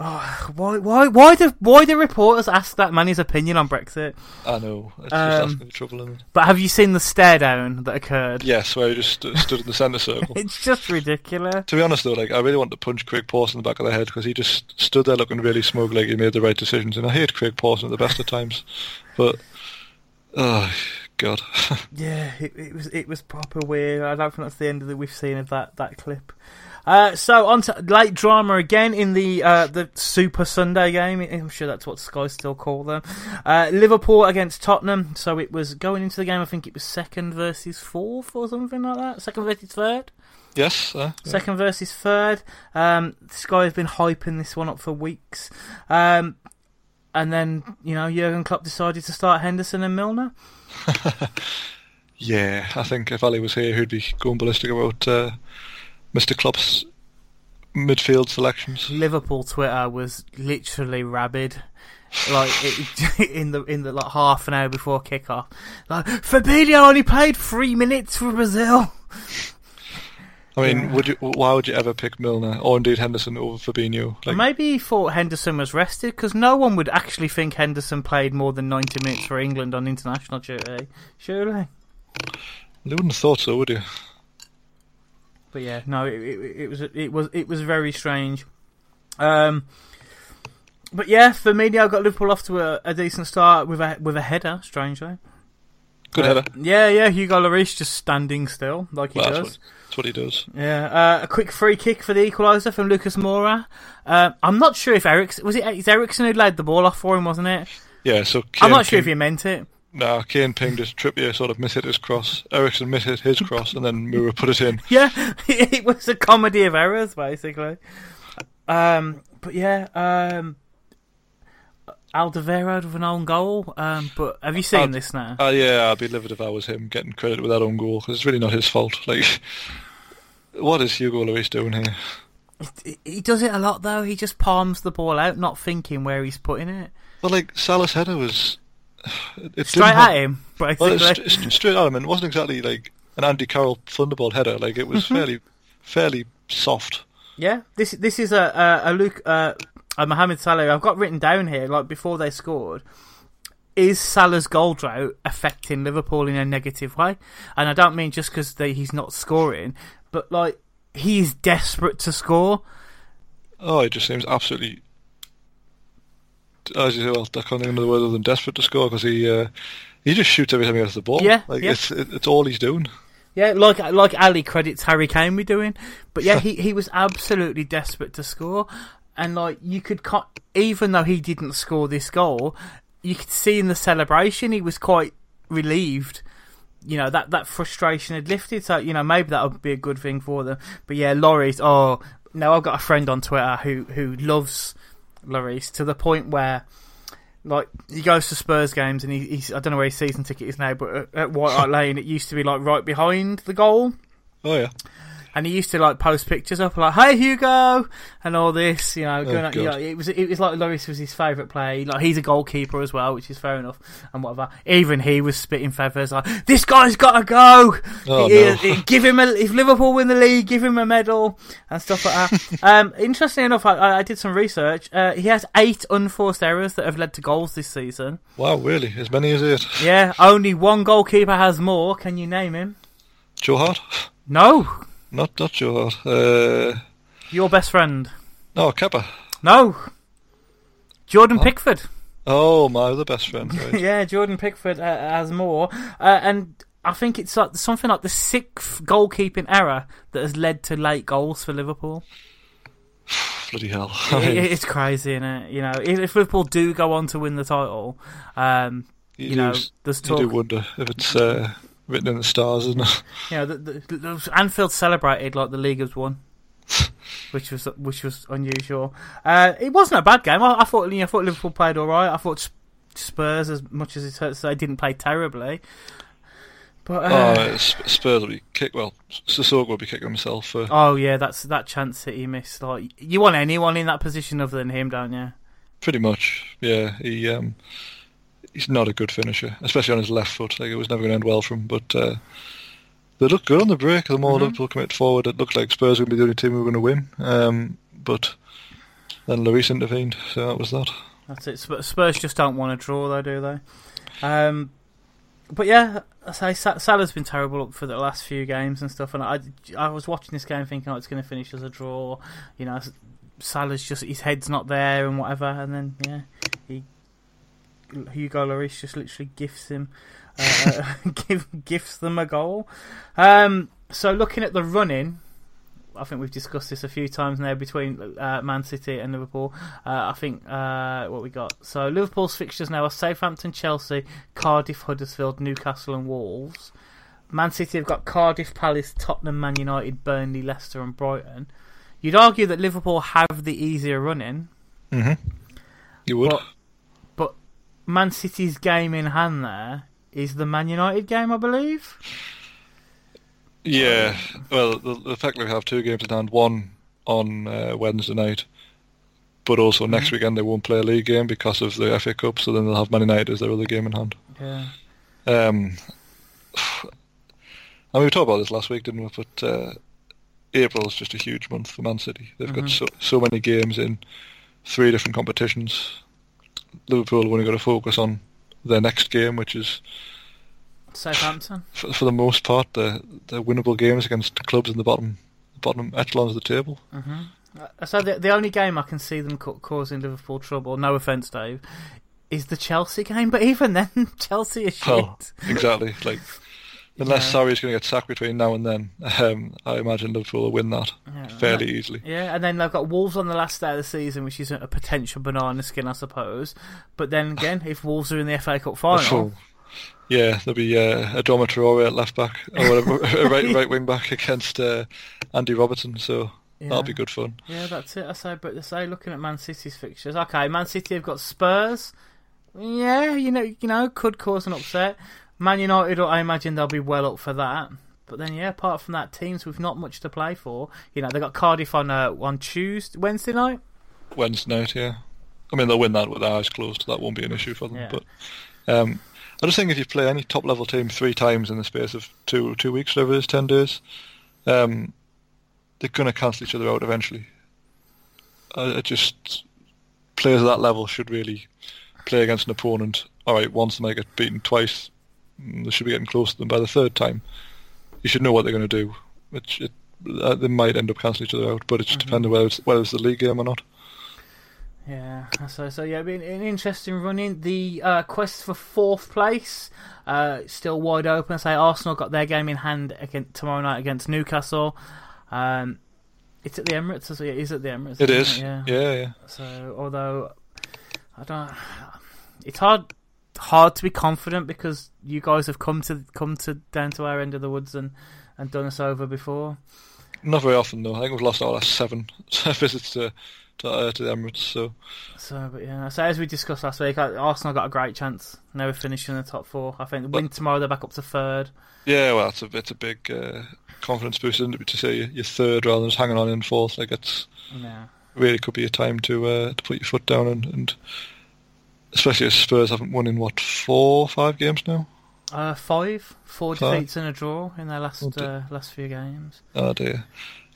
Oh, why, why, why do why do reporters ask that man his opinion on Brexit? I know. It's Um, just asking trouble? But have you seen the stare down that occurred? Yes, where he just stu- stood in the centre circle. It's just ridiculous. To be honest, though, like I really want to punch Craig Pawson in the back of the head because he just stood there looking really smug, like he made the right decisions. And I hate Craig Pawson at the best of times, but oh god, Yeah, it, it was it was proper weird. I don't think that's the end of the we've seen of that that clip. Uh, so on to late drama again in the uh, the Super Sunday game. I'm sure that's what Sky still call them. Uh, Liverpool against Tottenham. So it was going into the game. I think it was second versus fourth or something like that. Second versus third. yes, uh, yeah. Second versus third. Um, Sky has been hyping this one up for weeks. Um, and then you know Jurgen Klopp decided to start Henderson and Milner. yeah. I think if Ali was here, he'd be going ballistic about uh, Mr. Klopp's midfield selections. Liverpool Twitter was literally rabid. Like it, in the in the like half an hour before kickoff, like Fabinho only played three minutes for Brazil. I mean, would you? Why would you ever pick Milner or indeed Henderson over Fabinho? Like, Maybe he thought Henderson was rested because no one would actually think Henderson played more than ninety minutes for England on international duty. Surely, they wouldn't have thought so, would you? But yeah, no, it, it, it was it was it was very strange. Um, but yeah, Firmino got Liverpool off to a, a decent start with a with a header. Strangely, Good Uh, header. Yeah, yeah. Hugo Lloris just standing still like he Well, that's does. what, that's what he does. Yeah, uh, a quick free kick for the equaliser from Lucas Moura. Uh, I'm not sure if Eriksen was it. It's Eriksen who laid the ball off for him, wasn't it? Yeah, so Kane I'm not sure if he meant it. Nah, Kane pinged it. Trippier sort of mishit his cross. Eriksen mishit his cross, and then Moura put it in. Yeah, it was a comedy of errors, basically. Um, but yeah, um, Alderweireld with an own goal. Um, but have you seen Ald- this now? Uh, yeah, I'd be livid if I was him getting credit with that own goal because it's really not his fault. Like, what is Hugo Lloris doing here? He- he does it a lot though. He just palms the ball out, not thinking where he's putting it. Well, like Salah's header was it, Straight at him, Well, basically. it's, it's straight at him, and it wasn't exactly like an Andy Carroll thunderbolt header. Like it was Mm-hmm. fairly, fairly soft. Yeah, this this is a a, a Luke uh, a Mohamed Salah. I've got written down here like before they scored. Is Salah's goal drought affecting Liverpool in a negative way? And I don't mean just because he's not scoring, but like he's desperate to score. Oh, it just seems absolutely. As you say, well, I can't think of another word other than desperate to score because he uh, he just shoots every time he gets the ball. Yeah, like yeah. it's it, it's all he's doing. Yeah, like like Ali credits Harry Kane with doing, but yeah, he he was absolutely desperate to score, and like you could co- even though he didn't score this goal, you could see in the celebration he was quite relieved. You know that that frustration had lifted, so you know maybe that would be a good thing for them. But yeah, Lloris. Oh no, I've got a friend on Twitter who who loves Lloris to the point where like he goes to Spurs games and he, he's I don't know where his season ticket is now, but at, at White Hart Lane it used to be like right behind the goal, Oh yeah, and he used to like post pictures up like "Hey Hugo" and all this, you know. Going, Oh, you know it was it was like Lloris was his favourite player. Like he's a goalkeeper as well, which is fair enough and whatever. Even he was spitting feathers like this guy's got to go. Oh, He- no. he- give him a if Liverpool win the league, give him a medal and stuff like that. um, interesting enough, I, I did some research. Uh, he has eight unforced errors that have led to goals this season. wow, really? As many as eight? Yeah, only one goalkeeper has more. Can you name him? Joe Hart? No, Not not Joe Uh, your best friend. no, Kepa. No, Jordan What? Pickford. Oh, my other best friend. Right. yeah, Jordan Pickford uh, has more, uh, and I think it's like something like the sixth goalkeeping error that has led to late goals for Liverpool. Bloody hell. It- it's crazy, isn't it? You know, if, if Liverpool do go on to win the title, um, you, you know, do, there's you do talk. wonder if it's uh, written in the stars, isn't it? Yeah, the, the, the, Anfield celebrated like the league has won. which was which was unusual. Uh, it wasn't a bad game. I, I thought you know, I thought Liverpool played all right. I thought Spurs, as much as it hurts, they didn't play terribly. But uh, oh, Spurs will be kick. Well, Sissoko will be kicking himself for. Oh yeah, that's that chance that he missed. Like you want anyone in that position other than him, don't you? Pretty much, yeah. He um, he's not a good finisher, especially on his left foot. Like it was never going to end well for him. But uh, they looked good on the break. The more mm-hmm. Liverpool commit forward, it looked like Spurs would be the only team who were going to win. Um, but then Lloris intervened, so that was that. That's it. Spurs just don't want to draw, though, do they? Um, but yeah, I say Salah's been terrible for the last few games and stuff. And I, I was watching this game thinking, oh, it's going to finish as a draw. You know, Salah's just his head's not there and whatever. And then yeah, he Hugo Lloris just literally gifts him, uh, give, gifts them a goal. Um, so looking at the running, I think we've discussed this a few times now between uh, Man City and Liverpool. Uh, I think uh, what we got. So Liverpool's fixtures now are Southampton, Chelsea, Cardiff, Huddersfield, Newcastle, and Wolves. Man City have got Cardiff, Palace, Tottenham, Man United, Burnley, Leicester, and Brighton. You'd argue that Liverpool have the easier running. Mm-hmm. You would. But, but Man City's game in hand there is the Man United game, I believe. Yeah, well, the, the fact that we have two games in hand, one on uh, Wednesday night, but also mm-hmm. next weekend they won't play a league game because of the FA Cup, so then they'll have Man United as their other game in hand. Yeah. Um, and we talked about this last week, didn't we? But uh, April is just a huge month for Man City. They've mm-hmm. got so so many games in three different competitions. Liverpool have only got to focus on their next game, which is Southampton. For, for the most part, the the winnable games against clubs in the bottom bottom echelons of the table. Mm-hmm. Uh, so the the only game I can see them causing Liverpool trouble, no offense, Dave, is the Chelsea game. But even then, Chelsea is shit. Oh, exactly. Like unless yeah. Sarri's going to get sacked between now and then, um, I imagine Liverpool will win that yeah, fairly yeah. easily. Yeah, and then they've got Wolves on the last day of the season, which is a potential banana skin, I suppose. But then again, if Wolves are in the FA Cup final, yeah, there'll be uh, Adama Traore at left back or whatever, right right wing back against uh, Andy Robertson. So yeah. that'll be good fun. Yeah, that's it. I say, but I say, looking at Man City's fixtures, okay, Man City have got Spurs. Yeah, you know, you know, could cause an upset. Man United, I imagine they'll be well up for that. But then, yeah, apart from that, teams with not much to play for. You know, they got Cardiff on uh, on Tuesday, Wednesday night. Wednesday night, yeah. I mean, they'll win that with their eyes closed. That won't be an issue for them. Yeah. But um, I just think if you play any top level team three times in the space of two two weeks, whatever it is, ten days, um, they're going to cancel each other out eventually. Uh, it just players at that level should really play against an opponent. All right, once they might get beaten twice, they should be getting close to them by the third time. You should know what they're going to do. It, it, uh, they might end up cancelling each other out, but it just mm-hmm. depends whether it's, whether it's the league game or not. Yeah, so so yeah, been an interesting running. The uh, quest for fourth place uh, still wide open. I say Arsenal got their game in hand against, tomorrow night against Newcastle. Um, it's at the Emirates. So it is at the Emirates. It is. It? Yeah. yeah, yeah. So although I don't, it's hard hard to be confident because you guys have come to come to down to our end of the woods and and done us over before. Not very often though. I think we've lost our last seven visits to to, uh, to the Emirates. So, so but yeah. So as we discussed last week, Arsenal got a great chance. Now we're finishing in the top four. I think win tomorrow, they're back up to third. Yeah, well, it's a it's a big uh, confidence boost, isn't it, to say you're third rather than just hanging on in fourth. Like it's yeah. really could be a time to uh, to put your foot down and, and especially as Spurs haven't won in what four five games now. Uh, five, four five. defeats and a draw in their last oh, uh, last few games. Oh dear!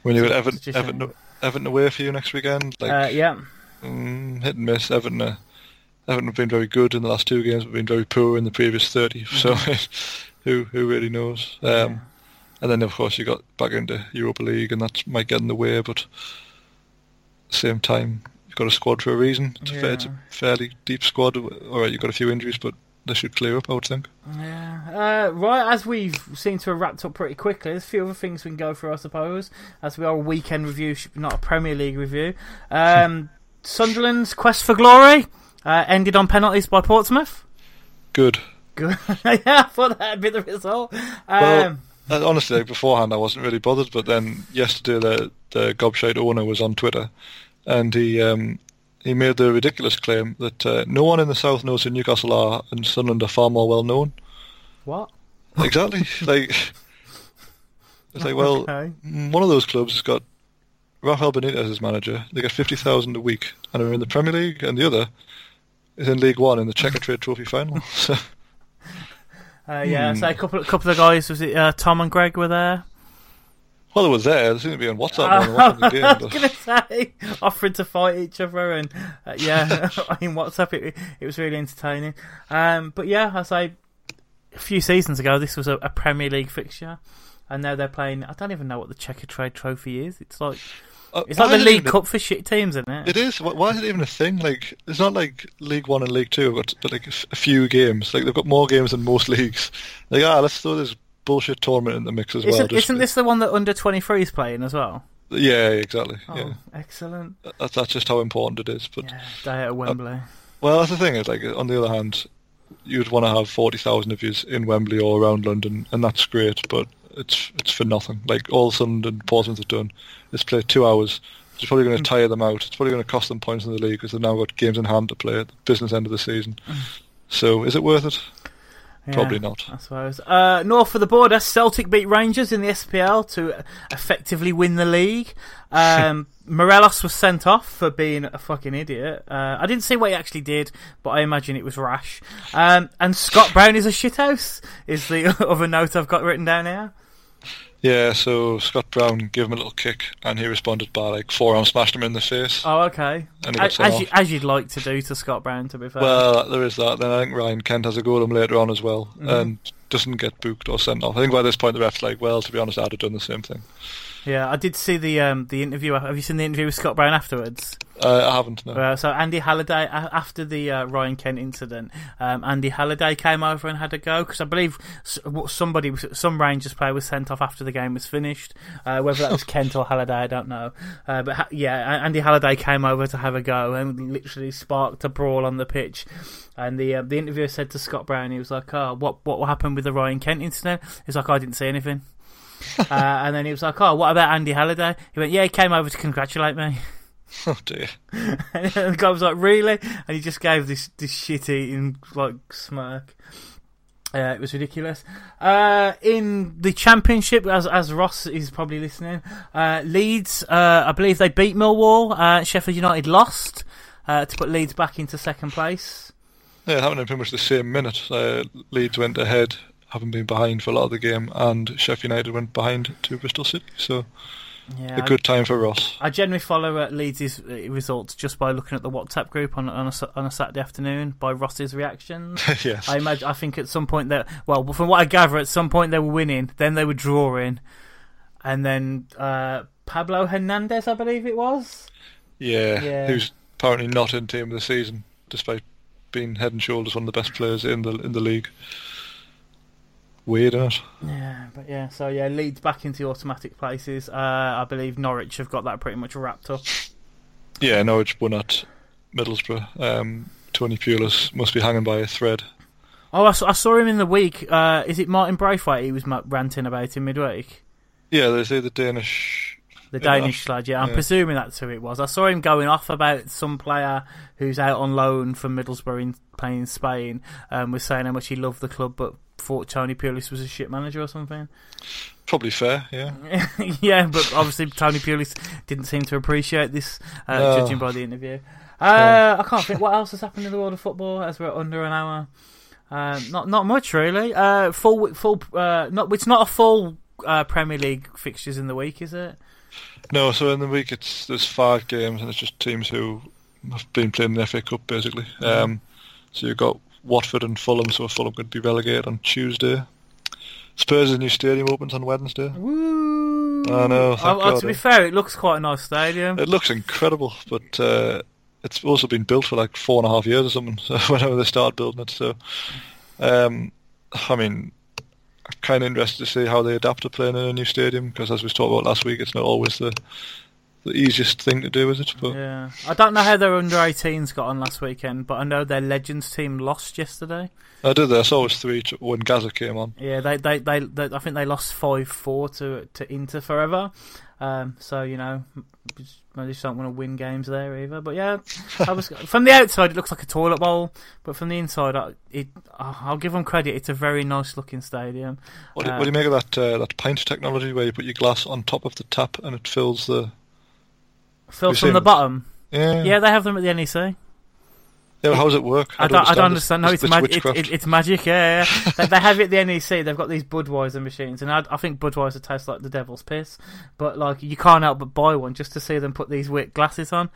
When you got Everton, Everton, Everton away for you next weekend? Like, uh, yeah. Mm, hit and miss. Everton, uh, Everton have been very good in the last two games, but been very poor in the previous 30. Mm-hmm. So who who really knows? Um, yeah. And then, of course, you got back into Europa League, and that might get in the way, but same time, got a squad for a reason. It's, yeah. a, fair, it's a fairly deep squad. All right, you've got a few injuries, but they should clear up, I would think. Yeah. Uh, right, as we've seemed to have wrapped up pretty quickly, there's a few other things we can go through, I suppose, as we are a weekend review, not a Premier League review. Um, Sunderland's quest for glory uh, ended on penalties by Portsmouth. Good. Good. yeah, I thought that'd be the result. Um, well, uh, honestly, beforehand, I wasn't really bothered, but then yesterday the the gobshite owner was on Twitter, and he um, he made the ridiculous claim that uh, no one in the south knows who Newcastle are, and Sunderland are far more well known. What? Exactly. like it's like, well, Okay. one of those clubs has got Rafael Benitez as manager. They get fifty thousand a week, and are in the Premier League, and the other is in League One in the Checkatrade Trophy final. So Uh, yeah, Hmm. so a couple, a couple of guys, was it uh, Tom and Greg were there? Well, they were there. They seemed to be on WhatsApp I when they were watching the game. was But going to say, offering to fight each other, and uh, yeah, in WhatsApp, it, it was really entertaining. Um, but yeah, I say, a few seasons ago, this was a, a Premier League fixture, and now they're playing. I don't even know what the Checkatrade Trophy is. It's like uh, it's like the it League even a- Cup for shit teams, isn't it? It is. Wh- Why is it even a thing? Like, it's not like League One and League Two have got but like a f- a few games. Like they've got more games than most leagues. Like, ah, let's throw this bullshit tournament in the mix as well. Isn't, just- isn't this the one that under twenty three is playing as well? Yeah, exactly. Oh, Yeah, excellent! that's that's just how important it is. But Yeah, day at uh, Wembley. well, that's the thing. Is like on the other hand, you'd want to have forty thousand of yous in Wembley or around London, and that's great. But it's it's for nothing. Like all Sunderland and Portsmouth have done is play two hours. It's probably going to mm. tire them out. It's probably going to cost them points in the league because they've now got games in hand to play at the business end of the season. Mm. So is it worth it? Yeah, Probably not. I suppose. Uh, north of the border, Celtic beat Rangers in the SPL to effectively win the league. Um, Morelos was sent off for being a fucking idiot. Uh, I didn't see what he actually did, but I imagine it was rash. Um, and Scott Brown is a shithouse, is the other note I've got written down here. Yeah, so Scott Brown gave him a little kick, and he responded by like forearm smashed him in the face. Oh, okay. And he got As, as, you, as you'd like to do to Scott Brown, to be fair. Well, there is that. Then I think Ryan Kent has a go at him later on as well, Mm-hmm. and doesn't get booked or sent off. I think by this point the ref's like, well, to be honest, I'd have done the same thing. yeah, I did see the um, the interview. Have you seen the interview with Scott Brown afterwards? Uh, I haven't. No. Uh, so Andy Halliday, after the uh, Ryan Kent incident, um, Andy Halliday came over and had a go because I believe somebody, some Rangers player was sent off after the game was finished. Uh, whether that was Kent or Halliday, I don't know. Uh, but ha- yeah, Andy Halliday came over to have a go and literally sparked a brawl on the pitch. And the the interviewer said to Scott Brown, he was like, "Oh, what what happened with the Ryan Kent incident?" He's like, "I didn't see anything." uh, and then he was like, "Oh, what about Andy Halliday?" He went, "Yeah, he came over to congratulate me." Oh dear. And the guy was like, "Really?" And he just gave this this shit eating like smirk. Uh, it was ridiculous. Uh, in the championship, as as Ross is probably listening, uh, Leeds, uh, I believe they beat Millwall. Uh, Sheffield United lost uh, to put Leeds back into second place. Yeah, it happened in pretty much the same minute. Uh, Leeds went ahead, having been behind for a lot of the game, and Sheffield United went behind to Bristol City. So Yeah, a good time for Ross. I generally follow uh, Leeds' uh, results just by looking at the WhatsApp group on on a, on a Saturday afternoon by Ross's reactions. yes. I imagine. I think at some point that well, from what I gather, at some point they were winning, then they were drawing, and then uh, Pablo Hernandez, I believe it was. yeah, Yeah. Who's apparently not in team of the season, despite being head and shoulders one of the best players in the in the league. Weird, isn't? Yeah, but yeah, so yeah, Leeds back into automatic places. Uh, I believe Norwich have got that pretty much wrapped up. Yeah, Norwich won at Middlesbrough. Um, Tony Pulis must be hanging by a thread. Oh, I saw, I saw him in the week. Uh, is it Martin Braithwaite he was ranting about in midweek? Yeah, they say the Danish. The Danish lad, yeah. I'm Yeah. presuming that's who it was. I saw him going off about some player who's out on loan from Middlesbrough in, playing in Spain, um, was saying how much he loved the club, but thought Tony Pulis was a shit manager or something. Probably fair, yeah. yeah, but obviously Tony Pulis didn't seem to appreciate this, uh, No. judging by the interview. Uh, I can't think what else has happened in the world of football as we're under an hour. Uh, not not much really. Uh, full full. Uh, not it's not a full uh, Premier League fixtures in the week, is it? No, so in the week it's there's five games and it's just teams who have been playing the FA Cup basically. Um, so you've got Watford and Fulham, so Fulham could be relegated on Tuesday. Spurs' new stadium opens on Wednesday. Woo! I know, Oh, oh, to be fair, it looks quite a nice stadium. It looks incredible, but uh, it's also been built for like four and a half years or something. So whenever they start building it, so um, I mean, I'm kind of interested to see how they adapt to playing in a new stadium because, as we talked about last week, it's not always the the easiest thing to do, is it? But Yeah, I don't know how their under 18s got on last weekend, but I know their Legends team lost yesterday. I did this. I saw it was three to, when Gaza came on. Yeah, they they, they, they I think they lost five four to to Inter forever. Um, so you know, I just don't want to win games there either. But yeah, I was from the outside it looks like a toilet bowl, but from the inside, I, it I'll give them credit. It's a very nice looking stadium. What, do, Uh, what do you make of that uh, that pint technology where you put your glass on top of the tap and it fills the? You've from the bottom. Yeah. Yeah, they have them at the NEC. Yeah, how does it work? I don't, I don't understand. No, It's, it's, it's it, it, it's magic. Yeah, yeah. they, they have it at the NEC. They've got these Budweiser machines, and I, I think Budweiser tastes like the devil's piss. But like, you can't help but buy one just to see them put these wick glasses on.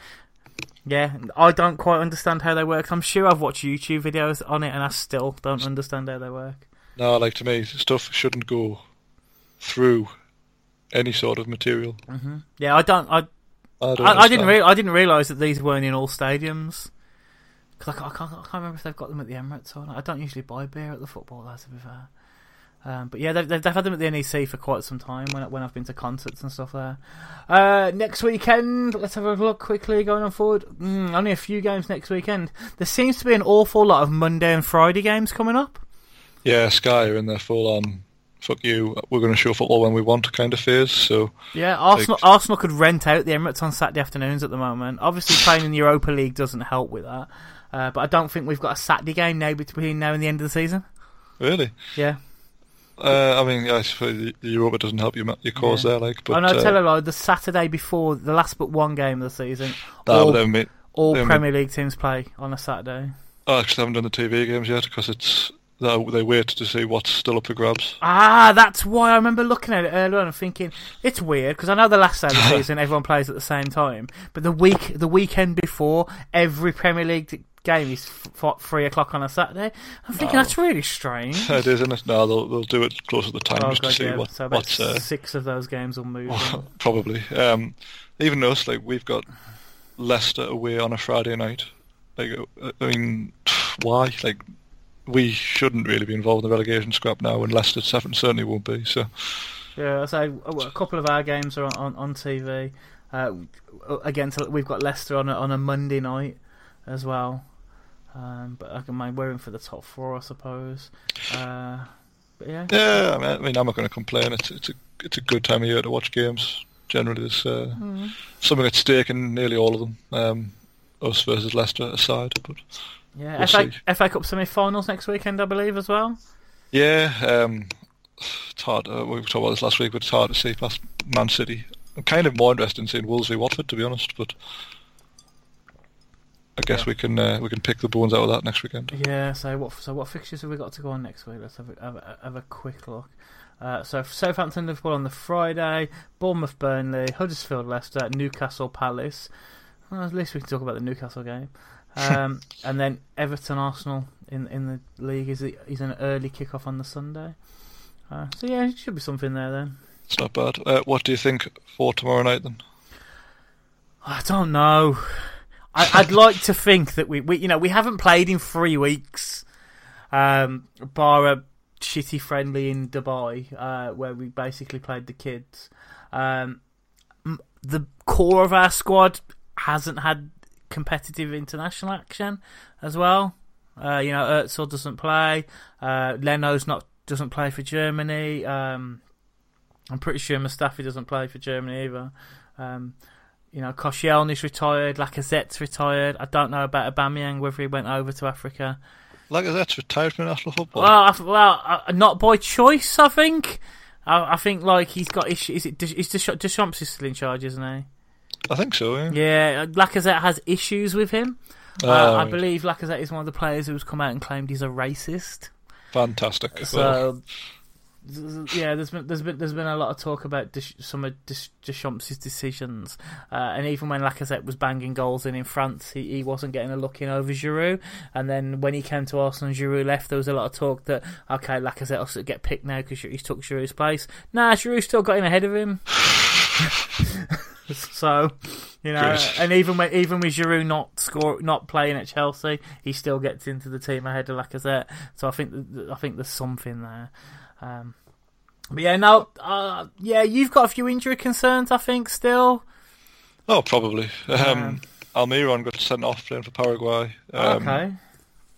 Yeah, I don't quite understand how they work. I'm sure I've watched YouTube videos on it, and I still don't understand how they work. No, like to me, stuff shouldn't go through any sort of material. hmm Yeah, I don't. I I don't. I, I didn't. Re- I didn't realize that these weren't in all stadiums. Because I, can't- I can't. I can't remember if they've got them at the Emirates or not. I don't usually buy beer at the football. Though, to be fair. Um, but yeah, they've, they've had them at the NEC for quite some time when when I've been to concerts and stuff there. Uh, next weekend, let's have a look quickly going on forward. Mm, only a few games next weekend. There seems to be an awful lot of Monday and Friday games coming up. Yeah, Sky are in their full on. Fuck you. We're going to show football when we want kind of phase. So Yeah, Arsenal Arsenal could rent out the Emirates on Saturday afternoons at the moment. Obviously, playing in the Europa League doesn't help with that. Uh, but I don't think we've got a Saturday game now between now and the end of the season. really, Yeah. uh, I mean, I suppose the Europa doesn't help your ma- your cause Yeah. there, like. But I know, uh, tell a lie, the Saturday before the last but one game of the season, all, but we- all Premier League teams play on a Saturday. I actually haven't done the TV games yet because it's they they wait to see what's still up for grabs. Ah, that's why I remember looking at it earlier on and thinking it's weird because I know the last day of the season everyone plays at the same time, but the week the weekend before every Premier League game is three o'clock on a Saturday. I'm thinking Oh. that's really strange. it is, isn't it? No, they'll they'll do it close to the time Oh just god, to see yeah. what so about what's uh, six of those games will move. in. probably. Um, even us, like we've got Leicester away on a Friday night. Like, I mean, why? Like, we shouldn't really be involved in the relegation scrap now, and Leicester seven certainly won't be. So, yeah, so uh, a couple of our games are on on, on TV. Uh, again, we've got Leicester on a, on a Monday night as well. Um, but I can mind we're for the top four, I suppose. Uh, but yeah, yeah, I mean, I mean I'm not going to complain. It's it's a it's a good time of year to watch games. Generally, there's uh, Mhm. something at stake in nearly all of them. Um, us versus Leicester aside, but yeah. We'll FA, see. FA Cup semi-finals next weekend, I believe, as well. yeah, um, it's hard. Uh, we talked about this last week, but it's hard to see past Man City. I'm kind of more interested in seeing Wolves v Watford, to be honest. But I guess Yeah. we can uh, we can pick the bones out of that next weekend. Yeah. So what? So what fixtures have we got to go on next week? Let's have a, have a, have a quick look. Uh, so Southampton Liverpool on the Friday, Bournemouth Burnley, Huddersfield Leicester, Newcastle Palace. Well, at least we can talk about the Newcastle game. Um, and then Everton Arsenal in in the league is is an early kickoff on the Sunday. Uh, so yeah, it should be something there then. It's not bad. Uh, what do you think for tomorrow night then? I don't know. I, I'd like to think that we, we, you know, we haven't played in three weeks, um, bar a shitty friendly in Dubai, uh, where we basically played the kids. Um, the core of our squad hasn't had competitive international action as well. Uh, you know, Özil doesn't play. Uh, Leno's not doesn't play for Germany. Um, I'm pretty sure Mustafi doesn't play for Germany either. Um, you know, Koscielny's retired, Lacazette's retired. I don't know about Aubameyang whether he went over to Africa. That's retired from national football. Well, I, well, uh, not by choice, I think. I, I think like he's got issues. Is it? Is Deschamps is still in charge, isn't he? I think so. Yeah. Yeah, Lacazette has issues with him. Oh, uh, I right. believe Lacazette is one of the players who's come out and claimed he's a racist. Fantastic. So, z- yeah, there's been there's been there's been a lot of talk about Desch- some of Desch- Deschamps' decisions, uh, and even when Lacazette was banging goals in in France, he, he wasn't getting a look in over Giroud. And then when he came to Arsenal and Giroud left, there was a lot of talk that okay, Lacazette of get picked now because he took Giroud's place. Nah, Giroud still got in ahead of him. so, you know, Good. and even when even with Giroud not score not playing at Chelsea, he still gets into the team ahead of Lacazette. So I think th- th- I think there's something there. Um, but yeah, now, uh, yeah, you've got a few injury concerns. I think still. Oh, probably. Um, Almiron got sent off playing for Paraguay. Um, okay.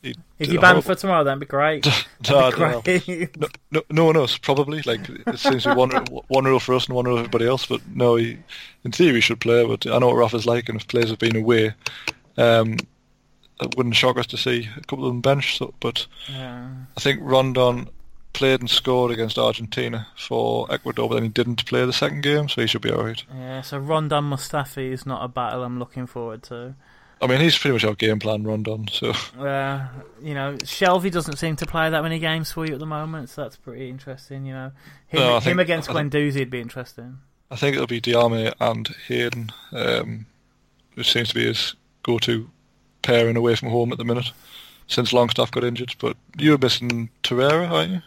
he If you ban for tomorrow, that'd be great. No, be great. No, no, no one else Probably like it seems to be one one rule for us and one rule for everybody else. But no, he, in theory, he should play. But I know what Rafa's like, and if players have been away, um, it wouldn't shock us to see a couple of them bench. So, but Yeah. I think Rondon played and scored against Argentina for Ecuador, but then he didn't play the second game, so he should be alright. Yeah, so Rondon Mustafi is not a battle I'm looking forward to. I mean, he's pretty much our game plan, Rondon. So Uh, you know, Shelvey doesn't seem to play that many games for you at the moment, so that's pretty interesting. You know, him, No, him think- against I think- would be interesting. I think it'll be Diamé and Hayden, um, which seems to be his go-to pairing away from home at the minute since Longstaff got injured. But you're missing Torreira, aren't you?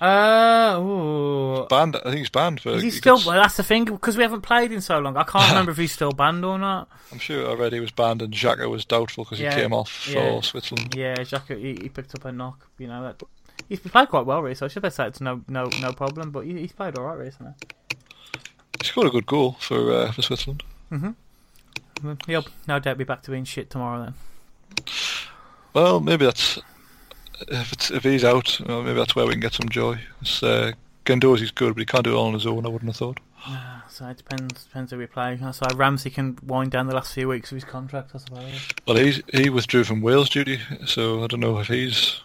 Uh, ooh. Banned. I think he's banned for. Is he he still? gets- Well, that's the thing because we haven't played in so long. I can't remember if he's still banned or not. I'm sure I read he was banned, and Xhaka was doubtful because Yeah, he came off for. Switzerland. Yeah, Xhaka, he, he picked up a knock. You know that he's played quite well recently. I should have said it's no no no problem, but he, he's played all right recently. He scored a good goal for uh, for Switzerland. Well, He'll no doubt be back to being shit tomorrow then. Well, maybe that's if it's if he's out, know, maybe that's where we can get some joy. It's, uh, Guendouzi's good, but he can't do it all on his own. I wouldn't have thought. So it depends depends who we play. So Ramsey can wind down the last few weeks of his contract, I suppose. Well, he he withdrew from Wales duty, so I don't know if he's.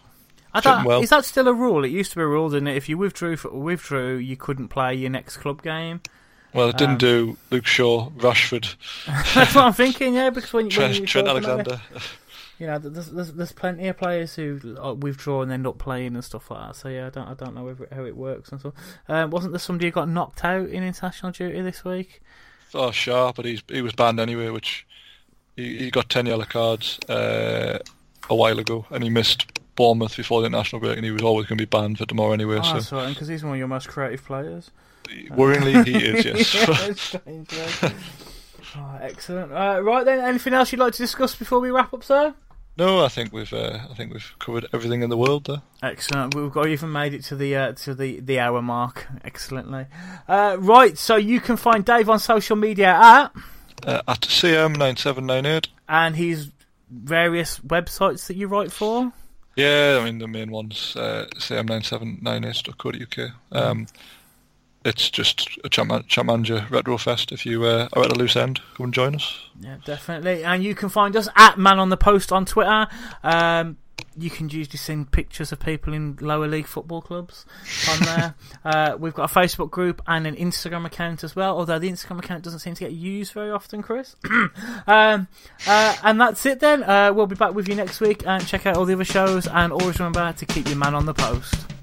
I don't, well. Is that still a rule? It used to be a rule, didn't it? If you withdrew for, withdrew, you couldn't play your next club game. Well, it didn't Um, do Luke Shaw, Rashford, That's what I'm thinking. Yeah, because when, when Trent, you Trent Alexander. You know, there's, there's there's plenty of players who uh, withdraw and end up playing and stuff like that. So yeah, I don't I don't know how it works and so. Um, wasn't there somebody who got knocked out in international duty this week? Oh, Shaw, but he's he was banned anyway, which he, he got ten yellow cards uh, a while ago, and he missed Bournemouth before the international break, and he was always going to be banned for tomorrow anyway. Oh, so right, because he's one of your most creative players. worryingly, he is. Yes. yeah, strangely. Oh, excellent. Uh, right then, anything else you'd like to discuss before we wrap up, sir? No, I think we've uh, I think we've covered everything in the world there. Excellent. We've got even made it to the uh, to the, the hour mark. Excellently. Uh, right. So you can find Dave on social media at Uh, at CM9798. and his various websites that you write for. Yeah, I mean the main ones, uh, CM9798.co.uk. Um, it's just a Manager Retro Fest. If you uh, are at a loose end, come and join us. Yeah, definitely. And you can find us at Man on the Post on Twitter. Um, you can usually send pictures of people in lower league football clubs on there. uh, we've got a Facebook group and an Instagram account as well. Although the Instagram account doesn't seem to get used very often, Chris. um, uh, and that's it then. Uh, we'll be back with you next week and check out all the other shows. And always remember to keep your man on the post.